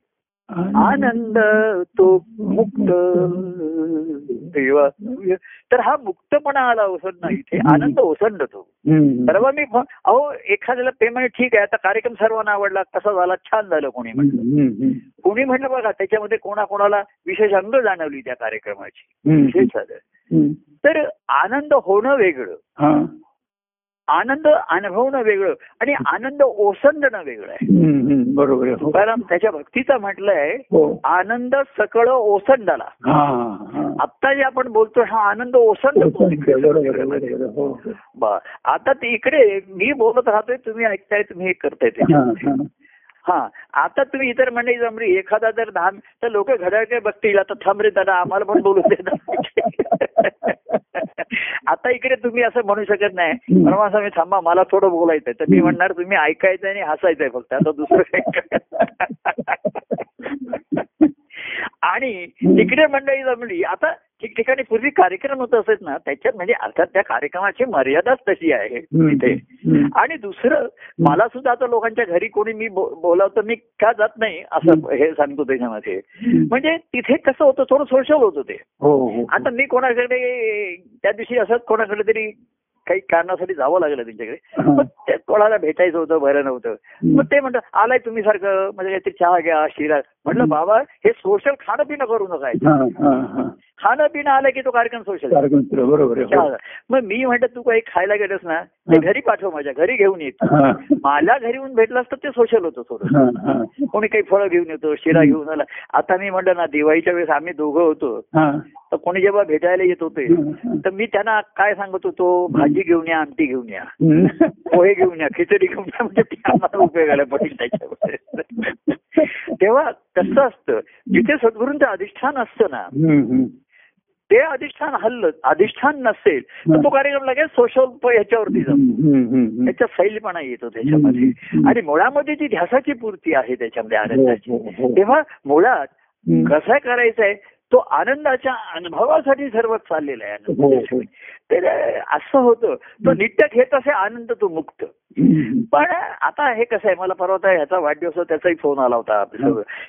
आनंद तो मुक्त. तर हा मुक्तपणा आला ओसंड इथे. आनंद ओसंडतो. परवा मी अहो एखाद्याला पेमेंट ठीक आहे आता कार्यक्रम सर्वांना आवडला कसा झाला छान झालं कोणी म्हटलं. कोणी म्हटलं बघा त्याच्यामध्ये कोणाकोणाला विशेष अंग जाणवली त्या कार्यक्रमाची. विशेष झालं. तर आनंद होणं वेगळं. आनंद अनुभवणं वेगळं आणि आनंद ओसंडणं वेगळं आहे. बरोबर आहे. हो. तुकाराम त्याच्या भक्तीचा म्हटलंय हो. आनंद सकळ ओसंडला. आता जे आपण बोलतोय हा आनंद ओसंडतो. हो. बा आता ते इकडे मी बोलत राहतोय तुम्ही ऐकताय तुम्ही हे करताय ते. हा, आता तुम्ही इतर मंडळी जमली एखादा जर दहा तर लोक घड्याळ काय बघतील आता थांब रे दादा आम्हाला पण बोलू दे आता इकडे तुम्ही असं म्हणू शकत नाही हम्म. परवा असं मी थांबा मला थोडं बोलायचंय तर मी. म्हणणार तुम्ही ऐकायचंय आणि हसायचंय फक्त आता दुसरं आणि तिकडे मंडळी जमली आता ठिकठिकाणी पूर्वी कार्यक्रम होत असत ना त्याच्यात म्हणजे अर्थात त्या कार्यक्रमाची मर्यादाच तशी आहे तिथे. आणि दुसरं मला सुद्धा आता लोकांच्या घरी कोणी मी बोलावतं मी का जात नाही असं हे सांगतो त्याच्यामध्ये. म्हणजे तिथे कसं होतं थोडं सोशल होतं ते हो हो. आता मी कोणाकडे त्या दिवशी असंच कोणाकडे तरी काही कारणासाठी जावं लागलं त्यांच्याकडे. मग ते कोणाला भेटायचं होतं बरं नव्हतं. मग ते म्हणतात आलाय तुम्ही सारखं म्हणजे काहीतरी चहा घ्या शिरा. म्हटलं बाबा हे सोशल खाणं पिणं करू नका हा, हा, हा. खाणं पिणं आलं की तो कार्यक्रम सोशल बरोबर हो. मग मी म्हणतात तू काही खायला गेलंस ना? ते घरी पाठव माझ्या घरी घेऊन येत. माझ्या घरी येऊन भेटलास तर ते सोशल होतं थोडं. कोणी काही फळं घेऊन येतो शिरा घेऊन आला आता मी म्हटलं ना दिवाळीच्या वेळेस आम्ही दोघं होतो हा. तर कोणी जेव्हा भेटायला येत होते. तर मी त्यांना काय सांगत होतो भाजी घेऊन या आमटी घेऊन या. पोहे घेऊन या खिचडी घेऊन या म्हणजे ते आम्हाला उपयोगाला पडेल त्याच्यामध्ये [laughs] तेव्हा कसं असतं जिथे सद्गुरूंचं अधिष्ठान असतं ना. ते अधिष्ठान हल्लं अधिष्ठान नसेल तर तो कार्यक्रम लगेच सोशल ह्याच्यावरती जातो हम्म, हम्म, हम्म. त्याचा सैलपणा येतो त्याच्यामध्ये. आणि मुळामध्ये जी ध्यासाची पूर्ती आहे त्याच्यामध्ये हो, आनंदाची हो, हो. तेव्हा मुळात. कसं करायचं आहे तो आनंदाच्या अनुभवासाठी सर्व चाललेला आहे हो, हो. तर असं होतं तो नित्य घेत असे आनंद तो मुक्त. पण आता हे कसं आहे मला परवा ह्याचा वाढदिवस त्याचाही फोन आला होता.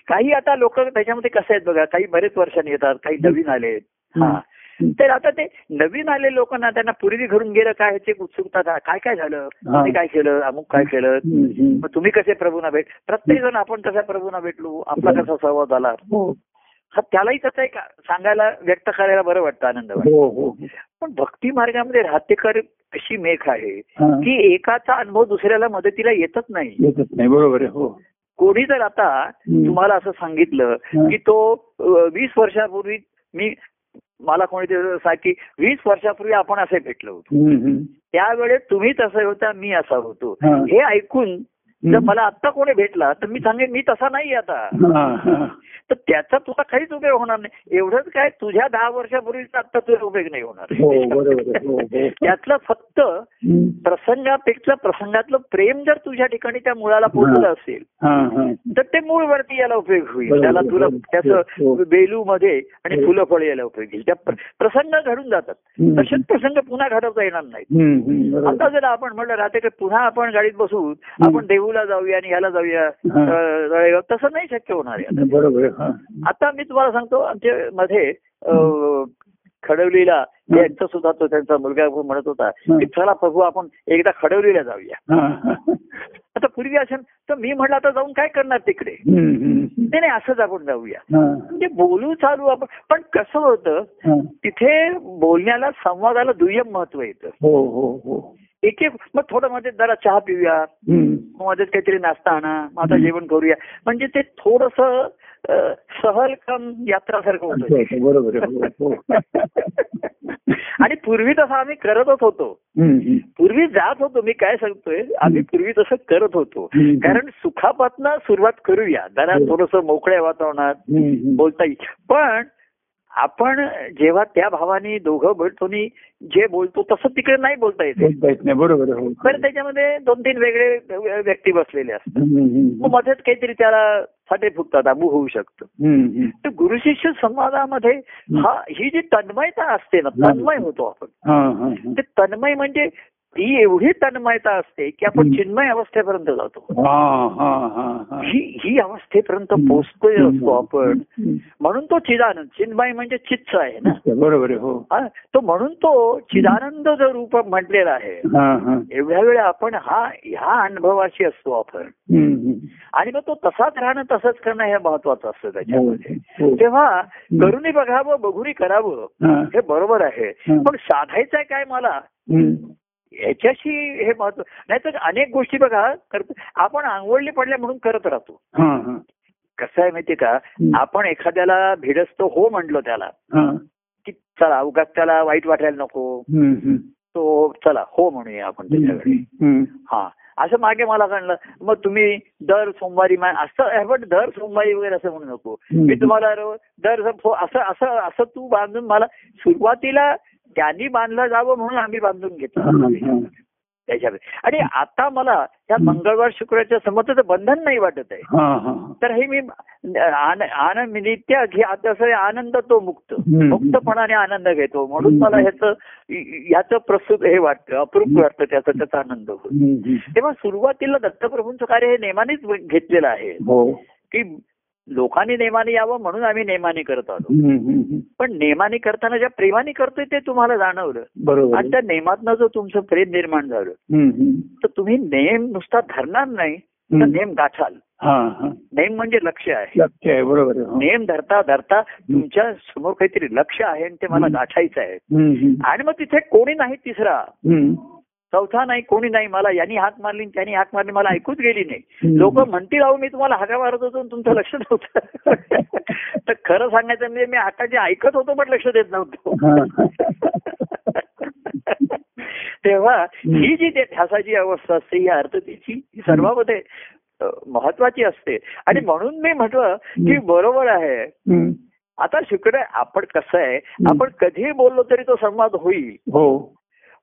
काही आता लोक त्याच्यामध्ये कसं आहेत बघा काही बरेच वर्षांनी येतात काही नवीन आले हा. तर आता ते नवीन आले लोकांना त्यांना पूर्वी घरून गेलं काय ह्याची उत्सुकता काय काय झालं? तुम्ही काय केलं? अमुक काय केलं. मग तुम्ही कसे प्रभूना भेट प्रत्येक जण आपण कसा प्रभूना भेटलो आपला कसा संवाद झाला? हा. त्यालाही कसं आहे का सांगायला व्यक्त करायला बरं वाटतं आनंद वाटतो हो हो पण भक्ती मार्गामध्ये राहतेकर अशी मेघ आहे. की एकाचा अनुभव दुसऱ्याला मदतीला येतच नाही येतच नाही बरोबर आहे हो कोणी जर आता. तुम्हाला असं सांगितलं. की तो वीस वर्षापूर्वी मी मला कोणीतरी सांग की वीस वर्षापूर्वी आपण असे भेटलो होतो. त्यावेळेस तुम्ही तसं होता मी असा होतो. हे ऐकून जर. मला आत्ता कोणी भेटला तर मी सांगेन मी तसा नाही आता हा, हा. तर त्याचा तुला काहीच उपयोग होणार नाही एवढंच काय तुझ्या दहा वर्षापूर्वीचा आता तुझा उपयोग नाही हो आहे. हो, होणार हो. त्यातलं फक्त. प्रसंगापेक्षा प्रसंगातलं प्रेम जर तुझ्या ठिकाणी त्या मुळाला पोचलं असेल हा, हा. तर ते मूळ वरती यायला उपयोग होईल त्याला तुला. त्याचं हो. बेलू मध्ये आणि हो. फुलं फळे यायला उपयोग येईल त्या प्र- प्रसंग घडून जातात. तसेच प्रसंग पुन्हा घडवता येणार नाही. आता जर आपण म्हणलं राहते की पुन्हा आपण गाडीत बसू आपण देहूला जाऊया आणि ह्याला जाऊया. तसं नाही शक्य होणार आहे. बरोबर. आता मी तुम्हाला सांगतो आमच्या मध्ये खडवलीला यांचा सुद्धा तो त्यांचा मुलगा म्हणत होता की चला प्रभू आपण एकदा खडवलीला जाऊया. आता पूर्वी असेल तर मी म्हटलं आता जाऊन काय करणार तिकडे. नाही नाही असंच आपण जाऊया. म्हणजे बोलू चालू आपण. पण कसं होतं. तिथे बोलण्याला संवादाला दुय्यम महत्त्व येतं. हो हो हो. एक एक मग थोडं मध्ये जरा चहा पिऊया मध्येच काहीतरी नाश्ता आणा मग आता जेवण करूया. म्हणजे ते थोडस सहल कम यात्रासारखं होतं. बरोबर. [laughs] [laughs] आणि पूर्वी तसं आम्ही करतच होतो. पूर्वी जात होतो मी काय सांगतोय आम्ही पूर्वी तसं करत होतो. कारण सुखापातनं सुरुवात करूया जरा. थोडस मोकळ्या वातावरणात. बोलता येईल पण आपण जेव्हा त्या भावाने दोघं आणि जे बोलतो तसं तिकडे नाही बोलता येते बोलता बरोबर आहे. हो. तर त्याच्यामध्ये दोन तीन वेगळे व्यक्ती बसलेले असतात मध्येच काहीतरी त्याला फाटे फुटतात अबू होऊ शकतं. तर गुरु शिष्य संवादामध्ये हा ही जी तन्मयता असते ना तन्मय होतो आपण. ते तन्मय म्हणजे ती एवढी तन्मयता असते की आपण. चिन्मय अवस्थेपर्यंत जातो हा, हा, अवस्थेपर्यंत पोचतोय असतो आपण. म्हणून तो चिदानंद चिन्मय म्हणजे चित्त आहे ना बरोबर हो तो म्हणून तो चिदानंद जो रूप म्हटलेला आहे हा हा एवढ्या वेळा आपण हा ह्या अनुभवाशी असतो आपण. आणि मग तो तसाच राहणं तसंच करणं हे महत्वाचं असतं त्याच्यामध्ये हो, हो. तेव्हा करुणी बघावं बघुनी करावं हा. बरोबर आहे. पण साधायचं आहे काय मला. याच्याशी हे महत्त्व नाहीतर अनेक गोष्टी बघा करतो आपण आंघोळली पडल्या म्हणून करत राहतो हा, हा. कसं आहे माहितीये का हं. आपण एखाद्याला भिडसतो हो म्हणलो त्याला हा. की चला उगाच त्याला वाईट वाटायला नको. तो चला हो म्हणूया आपण त्याच्याकडे. हा असं मागे मला कळलं मग तुम्ही दर सोमवारी असं हे पण दर सोमवारी वगैरे असं म्हणू नको. मी तुम्हाला दर सो- असं असं असं तू बांधून मला सुरुवातीला त्यांनी बांधलं जावं म्हणून आम्ही बांधून घेतलं. हा. त्याच्या आणि आता मला त्या मंगळवार शुक्रवारच्या समर्थाचं बंधन नाही वाटत आहे. हा हा तर हे मी आन- आनंद नित्य घे आनंद तो मुक्त. मुक्तपणाने आनंद घेतो. म्हणून मला ह्याचं ह्याचं प्रस्तुत हे वाटतं अप्रूप वाटतं त्याचा त्याचा आनंद होतो. तेव्हा सुरुवातीला दत्तप्रभूंचं कार्य हे नेमानेच घेतलेलं आहे. हो. की लोकांनी नेमाने यावं म्हणून आम्ही नेमाने करत आलो. पण नेमाने करताना ज्या प्रेमाने करतोय ते तुम्हाला जाणवलं बरोबर आणि त्या नेमातनं जो तुमचं प्रेम निर्माण झालं. तर तुम्ही नेम नुसता धरणार नाही तर. नेम गाठाल हा हा नेम म्हणजे लक्ष आहे बरोबर. नेम धरता धरता तुमच्यासमोर काहीतरी लक्ष आहे आणि ते मला. गाठायचं आहे. आणि मग तिथे कोणी नाही तिसरा. चौथा नाही कोणी नाही मला यांनी हाक मारली त्यांनी हाक मारली मला ऐकूच गेली नाही. लोक म्हणतील अहो मी तुम्हाला हाका मारत होतो तुमचं लक्ष नव्हतं. [laughs] तर खरं सांगायचं म्हणजे मी हाकाचे ऐकत होतो पण लक्ष देत नव्हतो. [laughs] तेव्हा ही जी ध्यासाची अवस्था असते ही अर्थतेची ही सर्वांमध्ये महत्वाची असते. आणि म्हणून मी म्हटलं की बरोबर आहे. आता शुक्र आपण कसं आहे? आपण कधी बोललो तरी तो संवाद होईल. हो.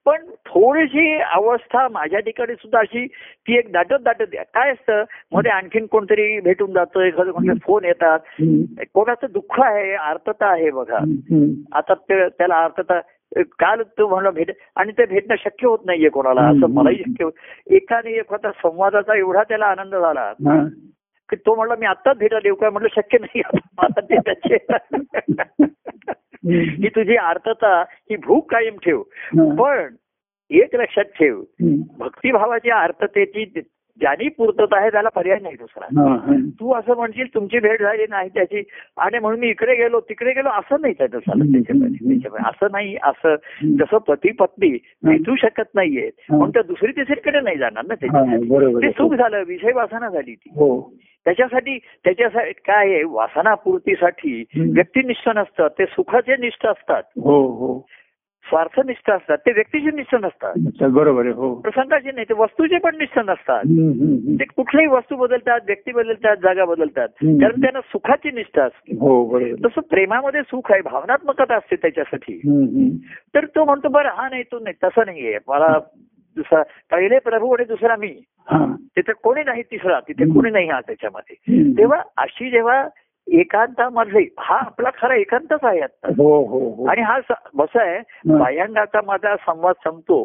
पण थोडीशी अवस्था माझ्या ठिकाणी सुद्धा अशी ती एक दाटत दाटत. काय असतं मध्ये आणखीन कोणतरी भेटून जातं एखादं कोणते फोन येतात. कोणाचं दुःख आहे आर्तता आहे बघा. आता त्याला अर्थता काल तो म्हणलं भेट आणि ते भेटणं शक्य होत नाहीये कोणाला असं. मलाही शक्य होत एकाने एक होता संवादाचा एवढा त्याला आनंद झाला तो म्हणला मी आत्ताच भेटायला येऊ काय म्हटलं शक्य नाही [laughs] मला [laughs] [laughs] ही तुझी आर्तता ही भूक कायम ठेव. पण एक लक्षात ठेव हम्म. भक्तिभावाची आर्ततेची ज्यानी पूर्तता आहे त्याला पर्याय नाही दुसरा. तू असं म्हणशील तुमची भेट झाली नाही त्याची आणि म्हणून मी इकडे गेलो तिकडे गेलो असं नाही त्याचं त्याच्यामध्ये. असं नाही असं जसं पती पत्नी भेटू शकत नाहीये म्हणून त्या दुसरी तिसरीकडे नाही जाणार ना त्याच्यासाठी. ते. सुख झालं विषय वासना झाली ती. हो. त्याच्यासाठी त्याच्यासाठी काय आहे वासनापूर्तीसाठी. व्यक्तिनिष्ठ नसतं ते सुखाचे निष्ठ असतात. हो हो. स्वार्थनिष्ठ असतात ते व्यक्तीचे निष्ठ नसतात बरोबर आहे हो प्रसंगाचे नाही ते वस्तूचे पण निष्ठ नसतात. ते कुठल्याही वस्तू बदलतात व्यक्ती बदलतात जागा बदलतात. कारण त्यांना सुखाची निष्ठा असते हो तसं प्रेमामध्ये सुख आहे भावनात्मकता असते त्याच्यासाठी. तर तो म्हणतो बरं हा नाही तो नाही तसं नाहीये मला दुसरा पहिले प्रभू आणि दुसरा मी. तिथे कोणी नाही तिसरा तिथे. कोणी नाही हा त्याच्यामध्ये. तेव्हा अशी जेव्हा एकांतामधले हा आपला खरा एकांतच आहे आता हो हो हो आणि हा स- कसं आहे. बाह्यांगाचा माझा संवाद संपतो.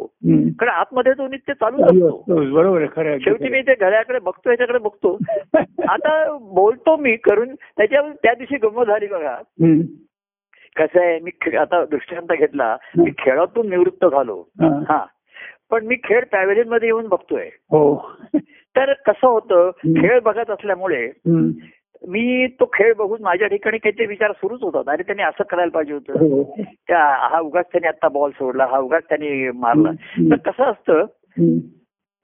कारण आतमध्ये तो नित्य चालू असतो. बरोबर. शेवटी मी ते घड्याकडे बघतो याच्याकडे बघतो [laughs] आता बोलतो मी करून त्याच्या त्या दिवशी गंमत झाली बघा. कसं आहे मी आता दृष्टांत घेतला मी खेळातून निवृत्त झालो हा. पण मी खेळ पॅव्हेलियनमध्ये येऊन बघतोय हो तर कसं होतं. खेळ बघत असल्यामुळे. मी तो खेळ बघून माझ्या ठिकाणी काहीतरी विचार सुरूच होतात अरे त्यांनी असं करायला पाहिजे होतं हो त्या हा उगाच त्यांनी आता बॉल सोडला हा उगाच त्यांनी मारला. तर कसं असतं.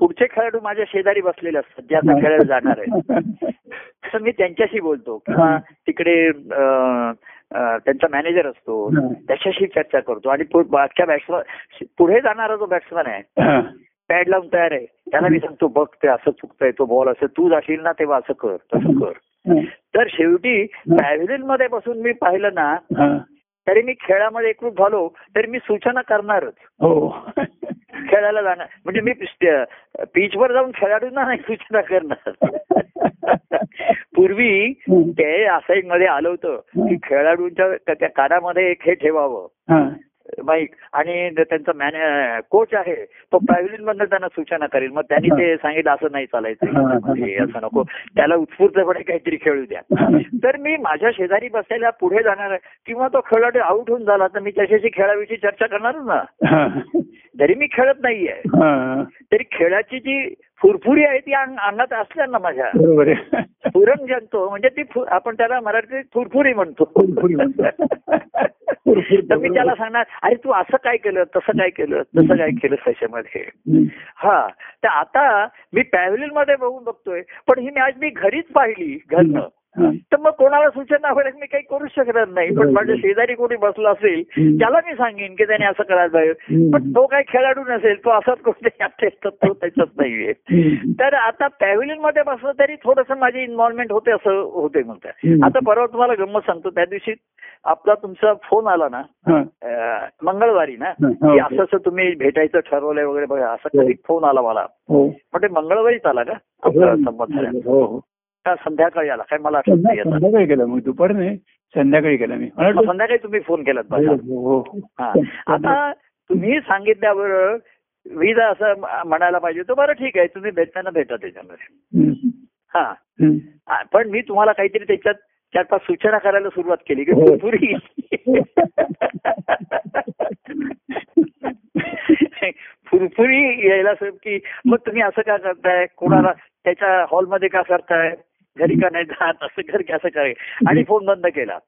पुढचे खेळाडू माझ्या शेजारी बसलेले असतात जे आता खेळायला जाणार आहे [laughs] तर मी त्यांच्याशी बोलतो किंवा तिकडे त्यांचा मॅनेजर असतो. त्याच्याशी चर्चा करतो आणि मागच्या बॅट्समन पुढे जाणारा जो बॅट्समन आहे. पॅड लावून तयार आहे त्याला मी सांगतो बघ ते असं चुकतंय तो बॉल असं तू जाशील ना तेव्हा असं कर तसं कर. तर शेवटी पॅव्हिलियनमध्ये बसून मी पाहिलं ना. तरी मी खेळामध्ये एकरूप झालो तरी मी सूचना करणारच. हो. खेळायला जाणार. म्हणजे मी पिचवर जाऊन खेळाडूंना नाही सूचना करणार. पूर्वी. ते मध्ये आलं होतं की खेळाडूंच्या त्या कानामध्ये एक हे ठेवावं. माईक आणि त्यांचा मॅने कोच आहे तो पॅव्हिलियन मधनं त्यांना सूचना करेल. मग त्यांनी ते सांगितलं असं नाही चालायचं असं नको. त्याला उत्स्फूर्तपणे काहीतरी खेळू द्या. तर मी माझ्या शेजारी बसलेल्या पुढे जाणार किंवा तो खेळाडू आउट होऊन झाला तर मी त्याच्याशी खेळाविषयी चर्चा करणारच ना. जरी मी खेळत नाहीये. तरी खेळाची जी फुरफुरी आहे ती अंग- अंगात असल्या ना माझ्या. बरोबर आहे. स्फुरण जनतो. म्हणजे ती आपण त्याला मराठीत फुरफुरी म्हणतो. तर मी त्याला सांगणार अरे तू असं काय केलं? तसं काय केलं? तसं काय केलं त्याच्यामध्ये. हा. तर आता मी पॅव्हलियनमध्ये बघून बघतोय. पण ही मॅच मी घरीच पाहिली घरनं. तर मग कोणाला सूचना हव्या मी काही करू शकणार नाही. पण. माझ्या शेजारी कोणी बसला असेल. त्याला मी सांगेन की त्याने असं करायला पाहिजे. पण तो काही खेळाडू नसेल तो असाच कोणते तर तो त्याच्यात नाहीये. तर आता पॅव्हिलियनमध्ये बसलं तरी थोडस माझी इन्व्हॉल्वमेंट होते असं होते म्हणतात. आता परवा तुम्हाला गंमत सांगतो. त्या दिवशी आपला तुमचा फोन आला ना मंगळवारी ना हा, की हा. असं असं तुम्ही भेटायचं ठरवलंय वगैरे बघा असं हो. कधी फोन आला मला. ते मंगळवारीच आला का? आपला संमत झाला का संध्याकाळी आला. काय मला आठवत नाही. संध्याकाळी केला मग दुपार नाही संध्याकाळी केला मी. संध्याकाळी तुम्ही फोन केलात हो, हो, हो. आता तुम्ही सांगितल्यावर वीज असं म- म्हणायला पाहिजे तो बरं ठीक आहे. तुम्ही भेटताना भेटा त्याच्यामध्ये. हा. पण मी तुम्हाला काहीतरी त्याच्यात चार पाच सूचना करायला सुरुवात केली. की हो. फुरफुरी फुरफुरी [laughs] यायला सर की मग तुम्ही असं का करताय? कोणाला त्याच्या हॉलमध्ये का करताय? घरी का नाही जात असं कर की असं करे. आणि फोन बंद केला.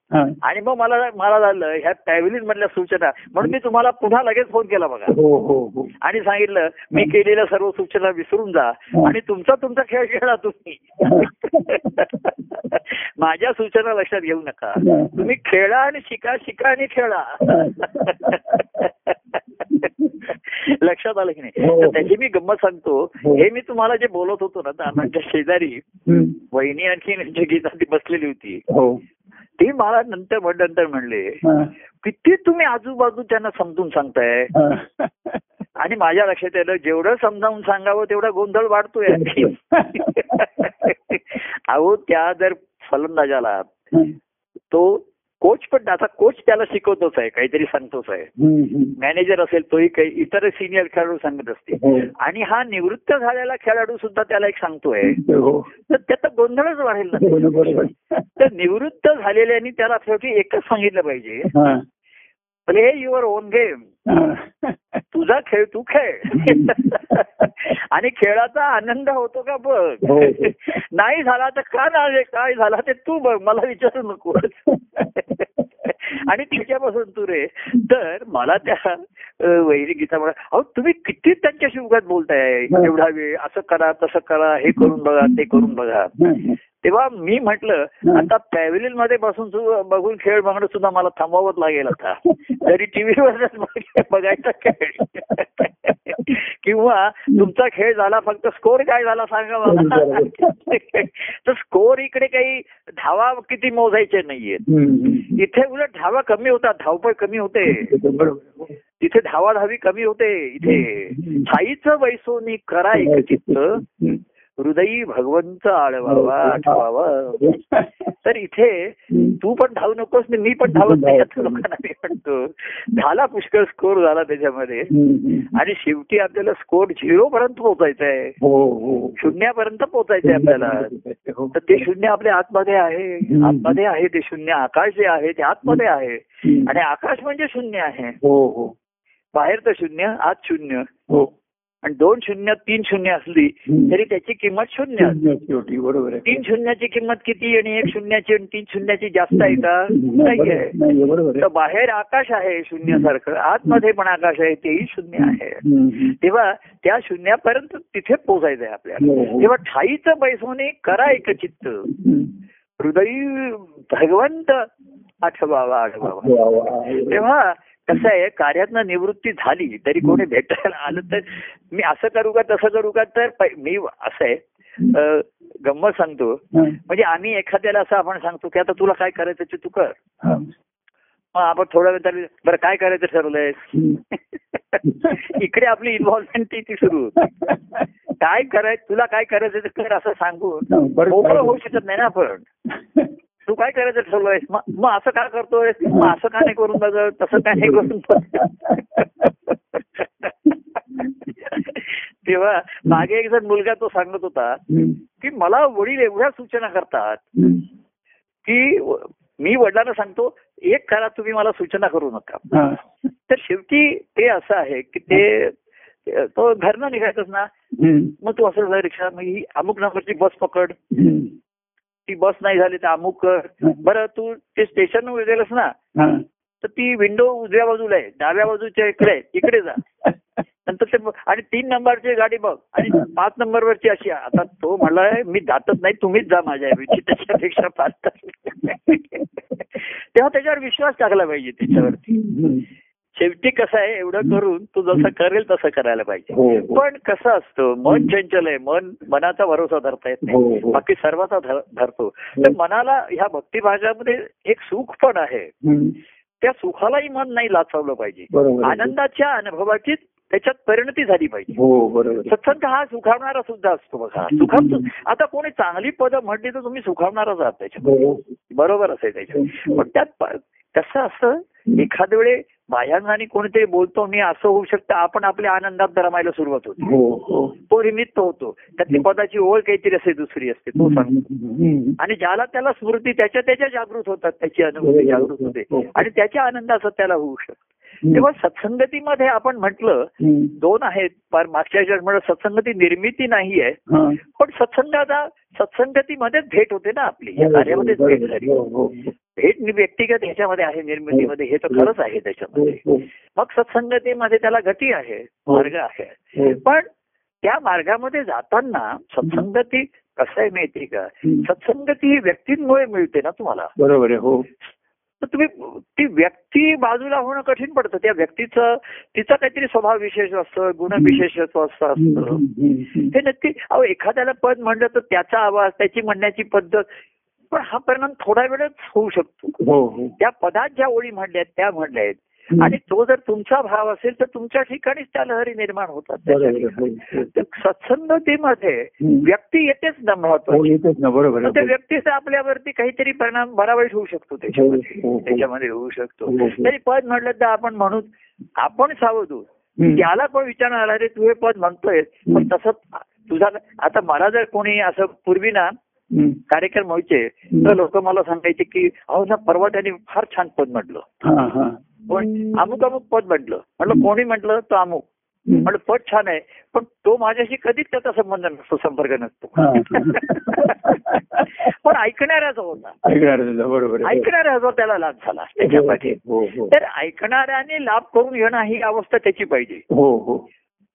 आणि मग मला मला झालं ह्या पॅव्हिलियन मधल्या सूचना. म्हणून मी तुम्हाला पुन्हा लगेच फोन केला बघा. हो हो हो. आणि सांगितलं मी केलेल्या सर्व सूचना विसरून जा. आणि तुमचा तुमचा खेळ खेळा तुम्ही. [laughs] माझ्या सूचना लक्षात घेऊ नका. तुम्ही खेळा आणि शिका शिका आणि खेळा. लक्षात आलं की नाही? त्याची मी गंमत सांगतो. हो. मी तुम्हाला जे बोलत होतो ना शेजारी हम्म. वहिनी आणखी जी गीता ती बसलेली होती. हो. ती मला नंतर नंतर म्हणले. किती तुम्ही आजूबाजू त्यांना समजून सांगताय. आणि माझ्या लक्षात आलं जेवढं समजावून सांगावं तेवढा गोंधळ वाढतोय आणखी. [laughs] अहो त्या जर फलंदाजाला तो कोच पण आता कोच त्याला शिकवतोच आहे काहीतरी सांगतोच आहे. मॅनेजर असेल तोही काही इतर सिनियर खेळाडू सांगत असते हो. आणि हा निवृत्त झालेला खेळाडू सुद्धा त्याला एक सांगतोय हो. तर त्याचा गोंधळच वाढेल ना हो. तर निवृत्त झालेल्यानी त्याला शेवटी एकच सांगितलं पाहिजे हा. Play your own game. हा. तुझा खेळ तू खेळ. [laughs] आणि खेळाचा आनंद होतो का बघ. हो. नाही झाला तर का नाही काय झाला ते तू बघ मला विचारू नको [laughs] आणि त्याच्यापासून तू रे. तर मला त्या वैरी गीता म्हणा अहो तुम्ही किती त्यांच्याशी उगाच बोलताय? एवढा वेळ असं करा तसं करा हे करून बघा ते करून बघा. तेव्हा मी म्हटलं आता पॅव्हिलियनमध्ये बसून बघून खेळ बघणं सुद्धा मला थांबवावंच लागेल आता. [laughs] जरी टीव्हीवर बघायचा खेळ [laughs] किंवा तुमचा खेळ झाला फक्त स्कोर काय झाला सांगा मला. [laughs] तर स्कोर इकडे काही धावा किती मोजायचे नाहीयेत. इथे उलट धावा कमी होतात धावपळ कमी होते. तिथे धावा धावी कमी होते इथे. छाईचं वैसोनी करा एक चित्त. हृदयी भगवंत आळवावा आठवावा. तर इथे तू पण धावू नकोस मी पण धावत नाही असं लोकांना मी म्हणतो. झाला पुष्कळ स्कोर झाला त्याच्यामध्ये. आणि शेवटी आपल्याला स्कोर झिरो पर्यंत पोहोचायचा आहे हो हो. शून्यापर्यंत पोहोचायचं आहे आपल्याला. हो. तर ते शून्य आपल्या आतमध्ये आहे. आतमध्ये आहे ते शून्य आकाश जे आहे ते आतमध्ये आहे. आणि आकाश म्हणजे शून्य आहे. हो हो. बाहेरचं शून्य आत शून्य. हो. आणि दोन शून्य तीन शून्य असली. तरी त्याची किंमत शून्य असते. बरोबर आहे तीन शून्याची किंमत किती आणि एक शून्याची आणि तीन शून्याची जास्त आहे का नाही बरोबर तर आहे बाहेर आकाश आहे शून्यासारखं आतमध्ये पण आकाश आहे तेही शून्य आहे. तेव्हा त्या शून्यापर्यंत तिथे पोचायचंय आपल्याला हो, हो. तेव्हा ठाईचं बैसोने करा एक चित्त. हृदयी भगवंत आठवावा आठवावा. तेव्हा कसं आहे कार्यातनं निवृत्ती झाली तरी कोणी भेटायला आलं तर मी असं करू का तसं करू का तर मी असं आहे गंमत सांगतो. म्हणजे आम्ही एखाद्याला असं आपण सांगतो की आता तुला काय करायचं ते तू कर. मग आपण थोडा वेळ तरी बरं काय करायचं ठरवलंय. [laughs] इकडे आपली इन्व्हॉल्वमेंट ती ती सुरू होती काय करायचं तुला काय करायचं ते कर असं सांगून. मोकळं होऊ शकत नाही ना आपण [laughs] तू काय करायचं ठरवलंय मग मग असं का करतोय मग असं का नाही करून बघ तसं काय नाही करून बघ [laughs] तेव्हा मागे एक जण मुलगा तो सांगत होता. की मला वडील एवढ्या सूचना करतात. की मी वडिलांना सांगतो एक करा तुम्ही मला सूचना करू नका. तर शेवटी ते असं आहे की ते तो घरनं निघायचंच ना. मग तू असं रिक्षा मग ही अमुक नंबरची बस पकड. ती बस नाही झाली तर अमुक कर. बरं तू ते स्टेशन गेलंस ना. तर ती विंडो उजव्या बाजूला आहे. डाव्या बाजूच्या इकडे इकडे जा. [laughs] नंतर ते आणि तीन नंबरची गाडी बघ. आणि पाच नंबरवरची अशी. आता तो म्हणलाय मी जातच नाही. तुम्हीच जा माझ्या त्याच्यापेक्षा पाच [laughs] तेव्हा त्याच्यावर विश्वास टाकला पाहिजे त्याच्यावरती. शेवटी कसं आहे एवढं करून तू जसं करेल तसं करायला पाहिजे. हो हो. पण कसं असतं मन चंचल आहे मन मनाचा भरोसा धरता येत नाही. हो बाकी सर्वाचा धर- धरतो. तर मनाला ह्या भक्तिभागामध्ये एक सुख पण आहे. त्या सुखालाही मन नाही लाचवलं पाहिजे. आनंदाच्या अनुभवाची त्याच्यात परिणती झाली पाहिजे. सत्संग हा सुखावणारा सुद्धा असतो बघा. सुखाव आता कोणी चांगली पदं म्हटली तर तुम्ही सुखावणारच आहात त्याच्यात. बरोबर असेल त्याच्यात. पण त्यात कसं असतं एखाद्या वेळे बाह्यांनी कोणीतरी बोलतो मी असं होऊ शकतं आपण आपल्या आनंदात रमायला सुरुवात होते. हो हो. तो निमित्त होतो. त्यातली पदाची ओळ काहीतरी असते दुसरी असते तो सांगतो. आणि ज्याला त्याला स्मृती त्याच्या त्याच्या जागृत होतात त्याची अनुभूती जागृत होते. हो. आणि त्याच्या आनंदाचं त्याला होऊ शकतं. तेव्हा सत्संगतीमध्ये आपण म्हटलं. दोन आहेत फार मागच्या सत्संगती निर्मिती नाही आहे हा. पण सत्संगाचा सत्संगतीमध्येच भेट होते ना आपली या कार्यामध्येच भेट झाली. हो, हो, व्यक्तिगत ह्याच्यामध्ये आहे निर्मितीमध्ये हे तर खरंच आहे हो, त्याच्यामध्ये. हो, मग सत्संगतीमध्ये त्याला गती आहे हो. मार्ग आहे. हो. पण त्या मार्गामध्ये जाताना सत्संगती कसं आहे माहिती का. सत्संगती ही व्यक्तींमुळे मिळते ना तुम्हाला? बरोबर आहे हो. तर तुम्ही ती व्यक्ती बाजूला होणं कठीण पडतं. त्या व्यक्तीचं तिचा काहीतरी स्वभाव विशेष असतं गुणविशेषत्व हम्म, असतं. ते नक्की अहो एखाद्याला पद म्हणलं तर त्याचा आवाज त्याची म्हणण्याची पद्धत पण हा परिणाम थोडा वेळच होऊ शकतो हो हो त्या पदात ज्या ओळी म्हणल्या आहेत त्या म्हणल्या आहेत हम्म. आणि तो जर तुमचा भाव असेल तर तुमच्या ठिकाणीच त्या लहरी निर्माण होतात. हो. तर सत्संगतीमध्ये. व्यक्ती येतेच ना महत्वाची त्या व्यक्तीचा आपल्यावरती काहीतरी परिणाम बरा वाईट होऊ शकतो त्याच्यामध्ये. त्याच्यामध्ये होऊ शकतो. तरी पद म्हटलं तर आपण म्हणू आपण सावध. त्याला पण विचार आला रे तू हे पद म्हणतोय पण. तसं तुझा आता मला जर कोणी असं पूर्वी ना. कार्यक्रम व्हायचे तर लोक मला सांगायचे की अहो ना परवा त्यांनी फार छान पद म्हटलं. हा हा. पण अमुक अमुक पद म्हटलं. म्हटलं कोणी म्हटलं तो अमुक. म्हटलं पद छान आहे पण तो माझ्याशी कधीच त्याचा संबंध नसतो संपर्क नसतो. हा. [laughs] पण ऐकणाऱ्याचा होता. ऐकणाऱ्याचा त्याला लाभ झाला त्याच्यामध्ये हो हो. तर ऐकणाऱ्याने लाभ करून घेणं ही अवस्था त्याची पाहिजे. हो हो.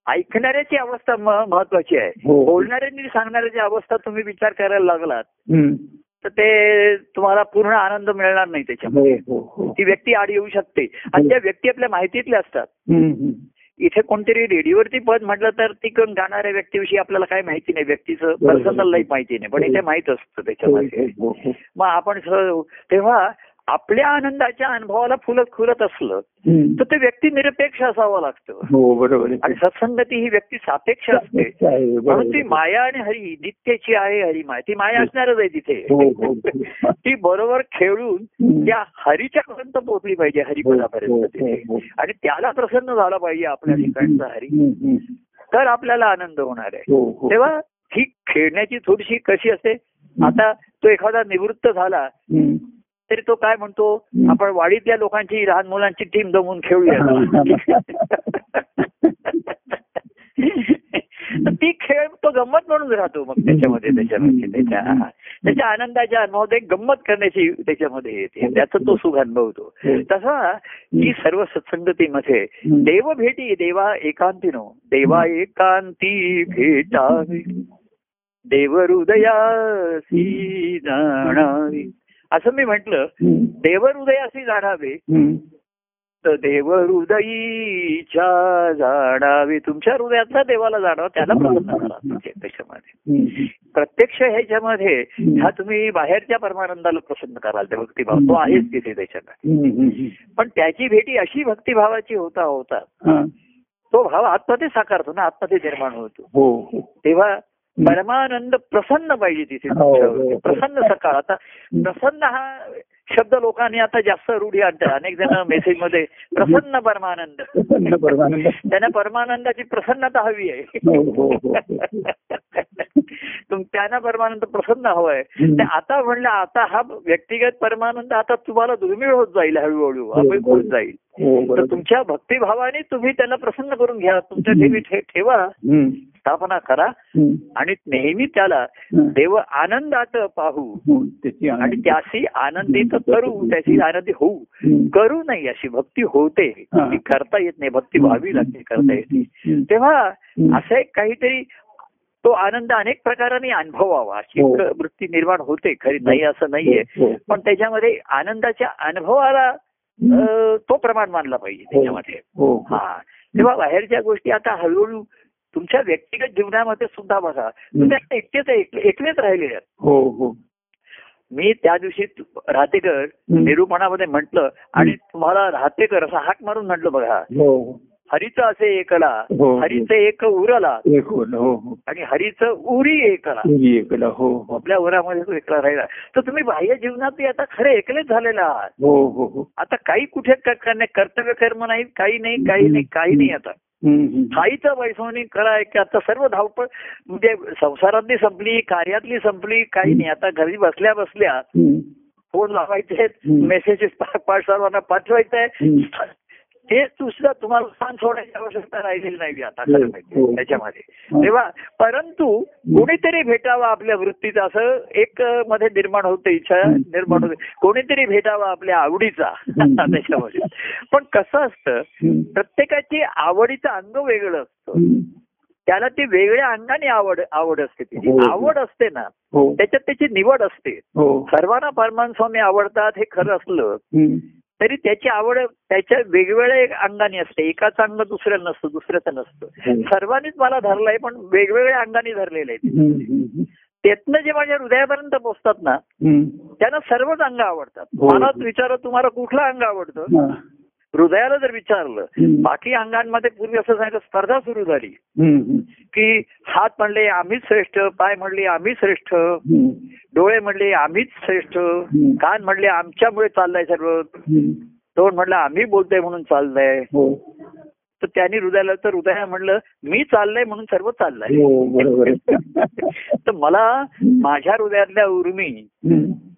ऐकणाऱ्याची अवस्था महत्वाची आहे. हो. बोलणाऱ्यांनी सांगणाऱ्याची अवस्था तुम्ही विचार करायला लागलात. तर ते तुम्हाला पूर्ण आनंद मिळणार नाही त्याच्यामध्ये. हो हो ती व्यक्ती आड येऊ शकते. आणि त्या व्यक्ती आपल्या माहितीतल्या असतात. इथे कोणतरी रेडिओवरती पद म्हटलं तर ती कोण गाणाऱ्या व्यक्तीविषयी आपल्याला काय माहिती नाही. व्यक्तीचं पर्सनल लाईफ माहिती नाही. पण इथे माहीत असतं त्याच्यामध्ये. मग आपण तेव्हा आपल्या आनंदाच्या अनुभवाला फुलत खुलत असलं. तर ते व्यक्ती निरपेक्ष असावं लागतं. हो बरोबर आणि सत्संगती ही व्यक्ती सापेक्ष असते. म्हणून ती माया आणि हरी नित्याची आहे हरी माया. ती माया असणारच आहे [laughs] हो तिथे हो. ती बरोबर खेळून. त्या हरीच्या पर्यंत पोहोचली पाहिजे हो, हरिपदापर्यंत हो, तिथे. हो. आणि त्याला प्रसन्न झाला पाहिजे आपल्या ठिकाणचा हरी. तर आपल्याला आनंद होणार आहे. हो हो. तेव्हा ही खेळण्याची थोडीशी कशी असते? आता तो एखादा निवृत्त झाला. तरी तो काय म्हणतो. आपण वाडीतल्या लोकांची लहान मुलांची टीम जमून खेळूया. ती खेळ तो गंमत म्हणून राहतो मग त्याच्यामध्ये त्याच्यामध्ये त्याच्या त्याच्या आनंदाच्या अनुभवात एक गंमत करण्याची त्याच्यामध्ये येते. त्याचं तो सुख अनुभवतो. तसा की सर्व सत्संगतीमध्ये देव भेटी देवा एकांतीनो देवा एकांती भेटावी. देव हृदयासी जाणावी. असं मी म्हंटल देव हृदयासी जाणावे. तर देव हृदयीच्या जाणावे. तुमच्या हृदयातला देवाला जाणावा त्याला प्रसन्न करा तुमच्या त्याच्यामध्ये प्रत्यक्ष ह्याच्यामध्ये ह्या तुम्ही बाहेरच्या परमानंदाला प्रसन्न कराल त्या भक्तिभाव तो आहेच तिथे त्याच्यामध्ये. पण त्याची भेटी अशी भक्तिभावाची होता होता तो भाव आतमध्ये साकारतो ना आतमध्ये निर्माण होतो. हो. तेव्हा परमानंद प्रसन्न पाहिजे तिथे हो, तुमच्यावरती. हो. प्रसन्न सकाळ. आता प्रसन्न हा शब्द लोकांनी आता जास्त रूढी आणतात. अनेक जण मेसेजमध्ये प्रसन्न परमानंद. त्यांना परमानंदाची प्रसन्नता हवी आहे. हो, हो, हो. तुम- त्यांना परमानंद प्रसन्न हवंय. आता म्हणलं आता हा व्यक्तिगत परमानंद आता तुम्हाला दुर्मिळ होत जाईल हळूहळू. अपेक होत जाईल. हो तर तुमच्या भक्तिभावाने तुम्ही त्याला प्रसन्न करून घ्या. तुमच्या ठेवी. ठेवा. स्थापना करा. आणि नेहमी त्याला हं. देव आनंदात पाहू हो, आणि. त्याशी आनंदित करू त्याची आनंदी होऊ. करू नाही अशी भक्ती होते हा. ती करता येत नाही भक्ती व्हावी लागते करता येते. तेव्हा. असं काहीतरी तो आनंद अनेक प्रकाराने अनुभवावा अशी हो. वृत्ती निर्माण होते खरी नाही असं नाहीये हो, हो. पण त्याच्यामध्ये आनंदाच्या अनुभवाला तो प्रमाण मानला पाहिजे त्याच्यामध्ये हो, हो. हा तेव्हा बाहेरच्या गोष्टी आता हळूहळू तुमच्या व्यक्तिगत जीवनामध्ये सुद्धा बघा तुम्ही आता एकटेच एकले- एकलेच आहात. हो हो. मी त्या दिवशी राहतेकर. निरूपणामध्ये म्हटलं आणि तुम्हाला राहतेकर असं हाक मारून म्हटलं बघा. हो. हरीचं असे एकला हो. हरीचं एक उरला हो हो. आणि हरीचं उरी एकला. एकला हो हो. आपल्या उरामध्ये तो एकला राहिला. तर तुम्ही बाह्य जीवनात आता खरे एकलेच झालेला आहात. हो हो हो. आता काही कुठे कर्तव्य कर्म नाही काही नाही काही नाही काही नाही आता. हम्म, हम्म. थाईचं वैसवणी करा की आता सर्व धावपळ म्हणजे संसारातली संपली कार्यातली संपली काही नाही आता घरी बसल्या बसल्या. फोन लावायचे. मेसेजेस सर्वांना पाठवायचे ते सुद्धा तुम्हाला स्थान सोडायची आवश्यकता राहिलेली नाही आता हो, खरं माहिती हो. त्याच्यामध्ये हा. तेव्हा परंतु कोणीतरी भेटावं आपल्या वृत्तीचं असं एक मध्ये निर्माण होते इच्छा. निर्माण होते कोणीतरी भेटावा आपल्या आवडीचा. त्याच्यामध्ये पण कसं असतं. प्रत्येकाची आवडीचं अंग वेगळं असतं. त्याला ती वेगळ्या अंगाने आवड आवड असते तिची हो. आवड असते ना हो त्याच्यात त्याची निवड असते हो सर्वांना परमान स्वामी आवडतात हे खरं असलं. तरी त्याची आवड त्याच्या वेगवेगळ्या अंगाने असते एकाचं अंग दुसऱ्याला नसतं दुसऱ्याचं नसतं. सर्वांनीच मला धरलंय पण वेगवेगळ्या अंगाने धरलेलं आहे त्यातनं जे माझ्या हृदयापर्यंत पोहोचतात ना. त्यांना सर्वच अंग आवडतात हो. मला विचार तुम्हाला कुठलं अंग आवडतं. हृदयाला जर विचारलं. बाकी अंगांमध्ये पूर्वी असं सांगितलं स्पर्धा सुरू झाली. की हात म्हणले आम्हीच श्रेष्ठ. पाय म्हणले आम्ही श्रेष्ठ. डोळे म्हणले आम्हीच श्रेष्ठ. कान म्हणले आमच्यामुळे चाललंय सर्व. तोंड म्हणलं आम्ही बोलतोय म्हणून चाललंय. हो. तर त्यांनी हृदयाला तर हृदया म्हणलं मी चाललंय म्हणून सर्व चाललंय. हो. [laughs] तर मला माझ्या हृदयातल्या उर्मी.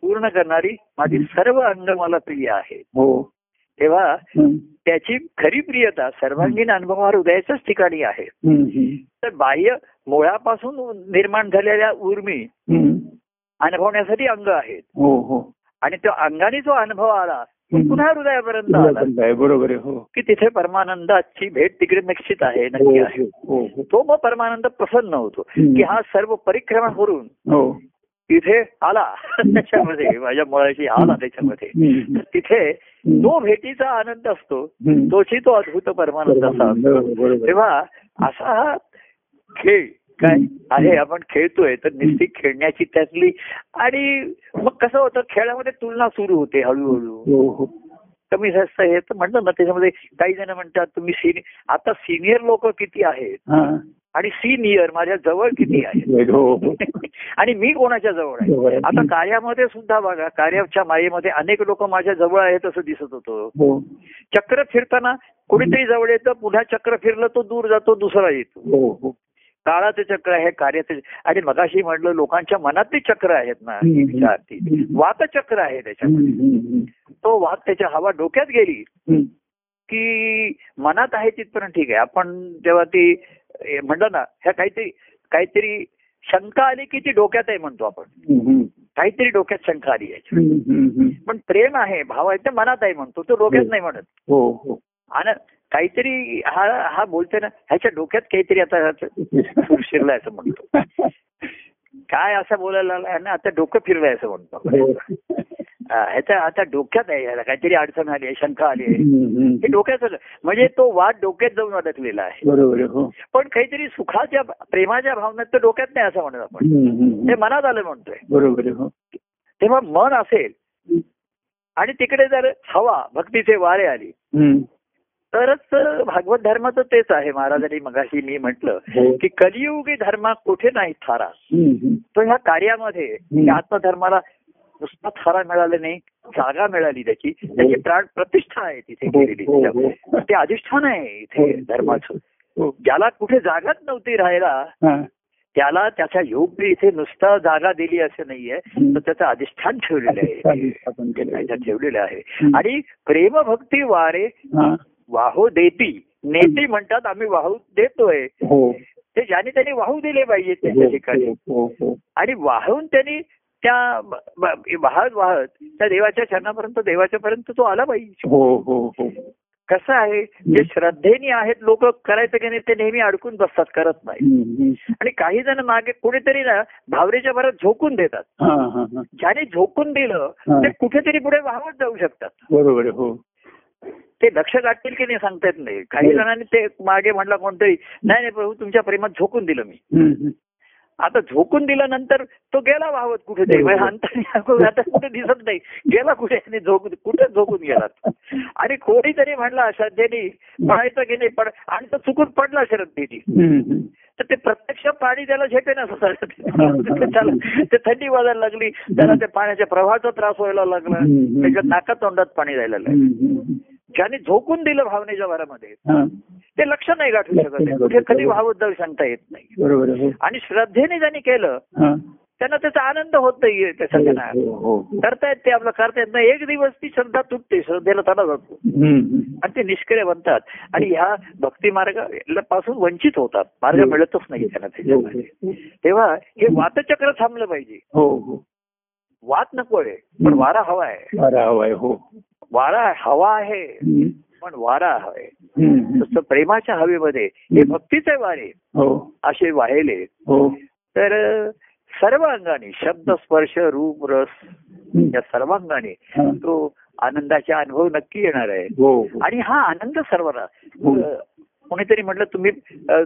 पूर्ण करणारी माझी सर्व अंग मला प्रिय आहे हो. तेव्हा. त्याची खरी प्रियता सर्वांगीण अनुभव हा हृदयाच्याच ठिकाणी आहे. तर बाह्य मुळापासून निर्माण झालेल्या उर्मी. अनुभवण्यासाठी अंग आहेत हो हो आणि त्या अंगाने जो अनुभव आला. पुन्हा हृदयापर्यंत आला बरोबर हो की तिथे परमानंदाची भेट तिकडे निश्चित आहे नक्की आहे तो मग परमानंद प्रसन्न होतो. की हा सर्व परिक्रमा करून तिथे आला. [laughs] त्याच्यामध्ये माझ्या मुळाशी आला त्याच्यामध्ये. तर तिथे तो भेटीचा आनंद असतो. तोची तो अद्भुत परमानंद असा असतो. तेव्हा असा हा खेळ काय? आहे आपण खेळतोय तर निश्चित खेळण्याची त्यातली आणि मग कसं होतं खेळामध्ये तुलना सुरू होते हळूहळू. हो हो. कमी जास्त हे तर म्हणलं ना त्याच्यामध्ये काही जण म्हणतात तुम्ही सिनियर आता सिनियर लोक किती आहेत? आणि सिनियर माझ्या जवळ किती आहेत? [laughs] हो. आणि मी कोणाच्या जवळ आहे? आहे. आता कार्यामध्ये सुद्धा बघा कार्याच्या मायेमध्ये अनेक लोक माझ्या जवळ आहेत असं दिसत होतं. हो. चक्र फिरताना कोणीतरी जवळ येतं पुन्हा चक्र फिरलं तो दूर जातो दुसरा येतो. हो काळाचं चक्र आहे कार्याचं आणि मगाशी म्हटलं लोकांच्या मनातली चक्र आहेत ना वातचक्र आहे त्याच्यामध्ये. तो वात त्याच्या हवा डोक्यात गेली. की मनात आहे तिथपर्यंत ठीक आहे. आपण जेव्हा ती म्हणलं ना ह्या काहीतरी काहीतरी शंका आली की ती डोक्यात आहे म्हणतो आपण. काहीतरी डोक्यात शंका आली हम्म. पण प्रेम आहे भाव आहे ते मनात आहे म्हणतो तो डोक्यात नाही म्हणत. हो हो. आणि काहीतरी हा हा बोलतोय ना ह्याच्या डोक्यात काहीतरी आता [laughs] शिरलाय असं म्हणतो. काय असं बोलायला लागलाय ना आता डोकं फिरलंय असं म्हणतो हो. हा, ह्याच्या आता डोक्यात आहे ह्याला काहीतरी अडचण आली आहे शंका आली आहे. हे डोक्यात. म्हणजे तो वाद डोक्यात जाऊन अडकलेला आहे बरोबर हो पण काहीतरी सुखाच्या प्रेमाच्या भावनेत तर डोक्यात नाही असं म्हणत आपण. ते मनात आलं म्हणतोय बरोबर हो तेव्हा मन असेल आणि तिकडे जर हवा भक्तीचे वारे आली. तरच भागवत धर्माचं तेच आहे महाराजांनी मगाशी मी म्हटलं हो. की कलियुगी धर्मा कुठे नाही थारा. तो ह्या कार्यामध्ये आत्मधर्माला नुसता थारा मिळाला नाही जागा मिळाली त्याची त्याची प्राण प्रतिष्ठा आहे तिथे केलेली हो, हो, त्याच्यामध्ये. ते अधिष्ठान आहे इथे हो. धर्माचं हो. ज्याला कुठे जागाच नव्हती राहायला हा. त्याला त्याच्या योग्य इथे नुसता जागा दिली असं नाहीये. तर त्याचं अधिष्ठान ठेवलेलं आहे ठेवलेलं आहे. आणि प्रेमभक्ती वारे हा. वाहो देती. नेती म्हणतात आम्ही वाहू देतोय. हो. ते ज्याने त्यांनी वाहू दिले पाहिजे त्याच्या ठिकाणी. हो हो. आणि वाहून त्यांनी त्या वाहत वाहत त्या देवाच्या चरणापर्यंत देवाच्या पर्यंत तो आला पाहिजे. हो हो हो. कसं आहे? जे श्रद्धेने आहेत लोक करायचं की नाही ते नेहमी अडकून बसतात करत नाही. आणि काही जण मागे कुठेतरी ना भावरेच्या भरात झोकून देतात. हा हा हा. ज्याने झोकून दिलं हा. ते कुठेतरी पुढे वाहत जाऊ शकतात. बरोबर हो. ते लक्ष गाठतील की नाही सांगता येत नाही काही हो. जणांनी ते मागे म्हटलं कोणतरी नाही नाही प्रभू तुमच्या प्रेमात झोकून दिलं मी. आता झोकून दिल्यानंतर तो गेला वाहवत अंतर्यामी आता कुठे दिसत नाही गेला कुठे आणि झोक कुठे झोकून गेला आणि कोणीतरी म्हणला श्रद्धेने म्हणायचं की नाही पण आणि तो चुकून पडला श्रद्धेने. तर ते प्रत्यक्ष पाणी त्याला झेपे ना हा. [laughs] त्याला ते थंडी वाजायला लागली त्याला ते पाण्याच्या प्रवाहाचा त्रास व्हायला लागला. त्याच्या नाकात तोंडात पाणी जायला लागलं. ज्याने झोकून दिलं भावनेच्या भरामध्ये. ते लक्ष नाही गाठू शकत आहे. कुठे कधी जाऊ सांगता येत नाही बरोबर आहे, हो आणि श्रद्धेने ज्यांनी केलं. त्यांना त्याचा आनंद होत नाहीये त्या सगळ्यांना हो, हो, हो. करतायत ते आपलं करता येत नाही एक दिवस ती श्रद्धा तुटते श्रद्धेला तडा जातो. आणि ते निष्क्रिय बनतात आणि ह्या भक्ती मार्गापासून वंचित होतात मार्ग. मिळतच नाही त्यांना त्याच्यामध्ये. तेव्हा हे वातचक्र थांबलं पाहिजे हो हो वात नको आहे पण वारा हवा आहे बरं हवाय हो वारा हवा आहे. पण वारा हम्म. तसं प्रेमाच्या हवेमध्ये हे भक्तीचे वारे हो. असे वाहिले. हो. तर सर्व अंगाने शब्द स्पर्श रूप रस. या सर्वांगाने. तो आनंदाचा अनुभव नक्की येणार आहे. हो. आणि हा आनंद सर्वांना कोणीतरी म्हटलं तुम्ही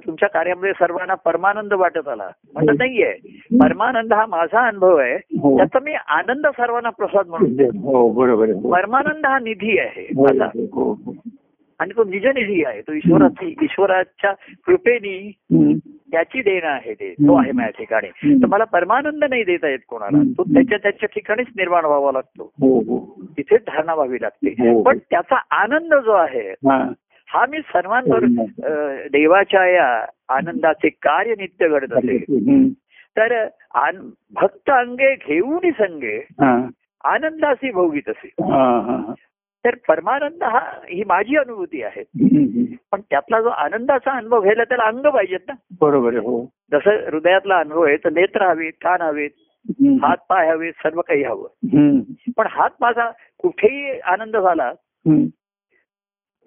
तुमच्या कार्यामध्ये सर्वांना परमानंद वाटत आला म्हणत नाहीये परमानंद हा माझा अनुभव आहे हो. त्याचा मी आनंद सर्वांना प्रसाद म्हणून देतो. हो बरोबर हो. परमानंद हा निधी आहे माझा. आणि तो निज निधी आहे तो ईश्वराची ईश्वराच्या कृपेनी. त्याची देणं आहे ते तो आहे माझ्या ठिकाणी. तर मला परमानंद नाही देता येत कोणाला. तो त्याच्या त्याच्या ठिकाणीच निर्माण व्हावा लागतो तिथेच धारणा व्हावी लागते. पण त्याचा आनंद जो आहे हा हा मी सर्वांवर. अ, देवाच्या या आनंदाचे कार्य नित्य घडत असे. तर भक्त अंगे घेऊन संगे हा आनंदाची भोगीत असे हा हा हा. तर परमानंद हा ही माझी अनुभूती आहे. पण त्यातला जो आनंदाचा अनुभव घ्यायला त्याला अंग पाहिजेत ना बरोबर हो जसं हृदयातला अनुभव आहे तर नेत्र हवेत कान हवेत. हात पाय हवेत सर्व काही हवं. पण हात माझा कुठेही आनंद झाला.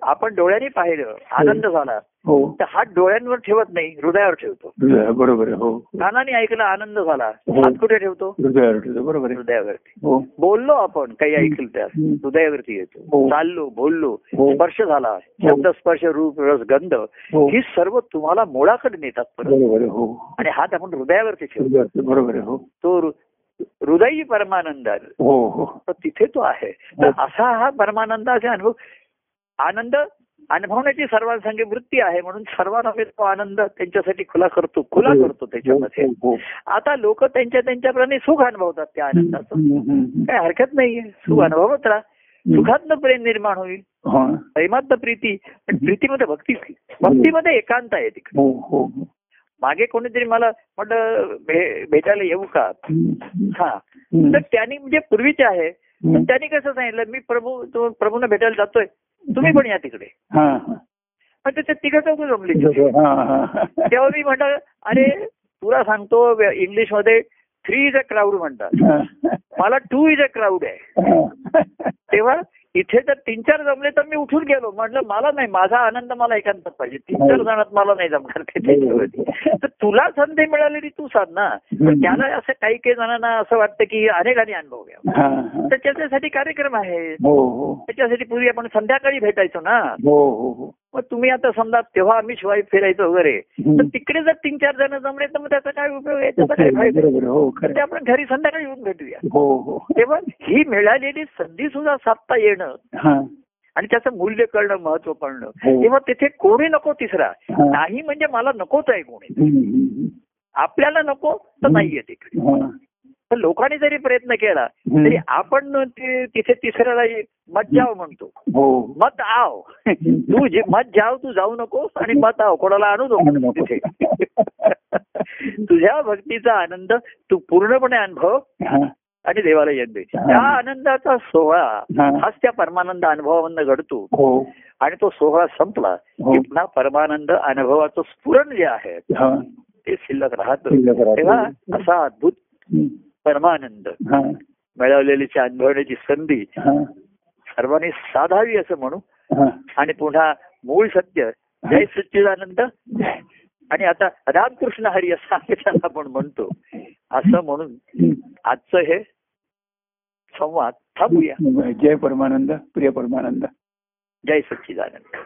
आपण डोळ्यांनी पाहिलं आनंद झाला. हो. तर हात डोळ्यांवर ठेवत नाही हृदयावर ठेवतो. बरोबर हो. कानाने ऐकला आनंद झाला. हो. हात कुठे ठेवतो? हृदयावर ठेवतो बरोबर हृदयावरती. हो. बोललो आपण काही ऐकलं त्या. हृदयावरती येतो. हो. चाललो बोललो. हो. स्पर्श झाला. शब्द स्पर्श रूप रस गंध हो. ही सर्व तुम्हाला मुळाकडे नेतात परत. हो. आणि हात आपण हृदयावरती ठेवतो. बरोबर हो. तो हृ- हृदयी परमानंद आहे. हो हो. तर तिथे तो आहे. तर असा हा परमानंदाचा अनुभव आनंद अनुभवण्याची सर्वांसंगी वृत्ती आहे. म्हणून सर्वांना तो आनंद त्यांच्यासाठी खुला करतो खुला करतो त्याच्यामध्ये. हो, हो. आता लोक त्यांच्या त्यांच्याप्रमाणे सुख अनुभवतात त्या आनंदाचं. काही हरकत नाहीये सुख अनुभवत राहा. सुखातनं प्रेम निर्माण होईल. हा. प्रेमातनं प्रीती पण प्रीतीमध्ये भक्ती भक्तीमध्ये एकांत आहे तिकडे. हो हो हो. मागे कोणीतरी मला म्हटलं भेटायला येऊ का? हा. तर त्यांनी म्हणजे पूर्वीचे आहे. त्यांनी कसं सांगितलं मी प्रभू तो प्रभूंना भेटायला जातोय तुम्ही पण या तिकडे. पण त्याच्यात तिघं चौघ जमली. तेव्हा मी म्हटलं अरे तुला सांगतो इंग्लिशमध्ये थ्री इज अ क्राऊड म्हणतात. मला टू इज अ क्राऊड आहे. तेव्हा इथे जर तीन चार जमले तर मी उठून गेलो. म्हटलं मला नाही माझा आनंद मला एकांतात पाहिजे. तीन चार जणात मला नाही जमणार ते. तर तुला संधी मिळालेली तू साध ना त्याला असं काही काही जणांना असं वाटतं की अनेकांनी अनुभव घ्यावा. हा. तर त्याच्यासाठी कार्यक्रम आहे हो हो. त्याच्यासाठी पूर्वी आपण संध्याकाळी भेटायचो ना. हो. मग तुम्ही आता समजा तेव्हा आम्ही शिवाय फिरायचो वगैरे. तर तिकडे जर तीन चार जण जमले तर मग त्याचा काय उपयोग आहे त्याचा काय फायदा. हो ते. आपण घरी संध्याकाळी येऊन भेटूया हो हो तेव्हा ही मिळालेली संधी सुद्धा साधता येणं आणि त्याचं मूल्य कळणं महत्त्व हो. तेव्हा तिथे कोणी नको तिसरा. नाही म्हणजे मला नकोच आहे कोणी आपल्याला नको तर नाहीये तिकडे. तर लोकांनी जरी प्रयत्न केला. तरी आपण ते- तिथे तिसऱ्याला मत जाव म्हणतो हो मत आव तू जे मत जाव तू जाऊ नकोस आणि मत आव कोणाला आणू नको. तिथे तुझ्या भक्तीचा आनंद तू पूर्णपणे अनुभव हा. आणि देवाला येत दे हा. त्या आनंदाचा सोहळा हा. हाच त्या परमानंद अनुभवामधनं घडतो हो आणि तो सोहळा संपला हो. की पुन्हा परमानंद अनुभवाचं स्फुरण जे आहे हा ते शिल्लक राहतं. तेव्हा असा अद्भुत. परमानंद. मिळवलेली अनुभवण्याची संधी. सर्वांनी साधावी असं म्हणू. आणि पुन्हा मूळ सत्य. जय सच्चिदानंद. आणि आता रामकृष्ण हरी असं आम्ही त्याला आपण म्हणतो. असं म्हणून. आजचं हे संवाद थांबूया. जय परमानंद प्रिय परमानंद. जय सच्चिदानंद.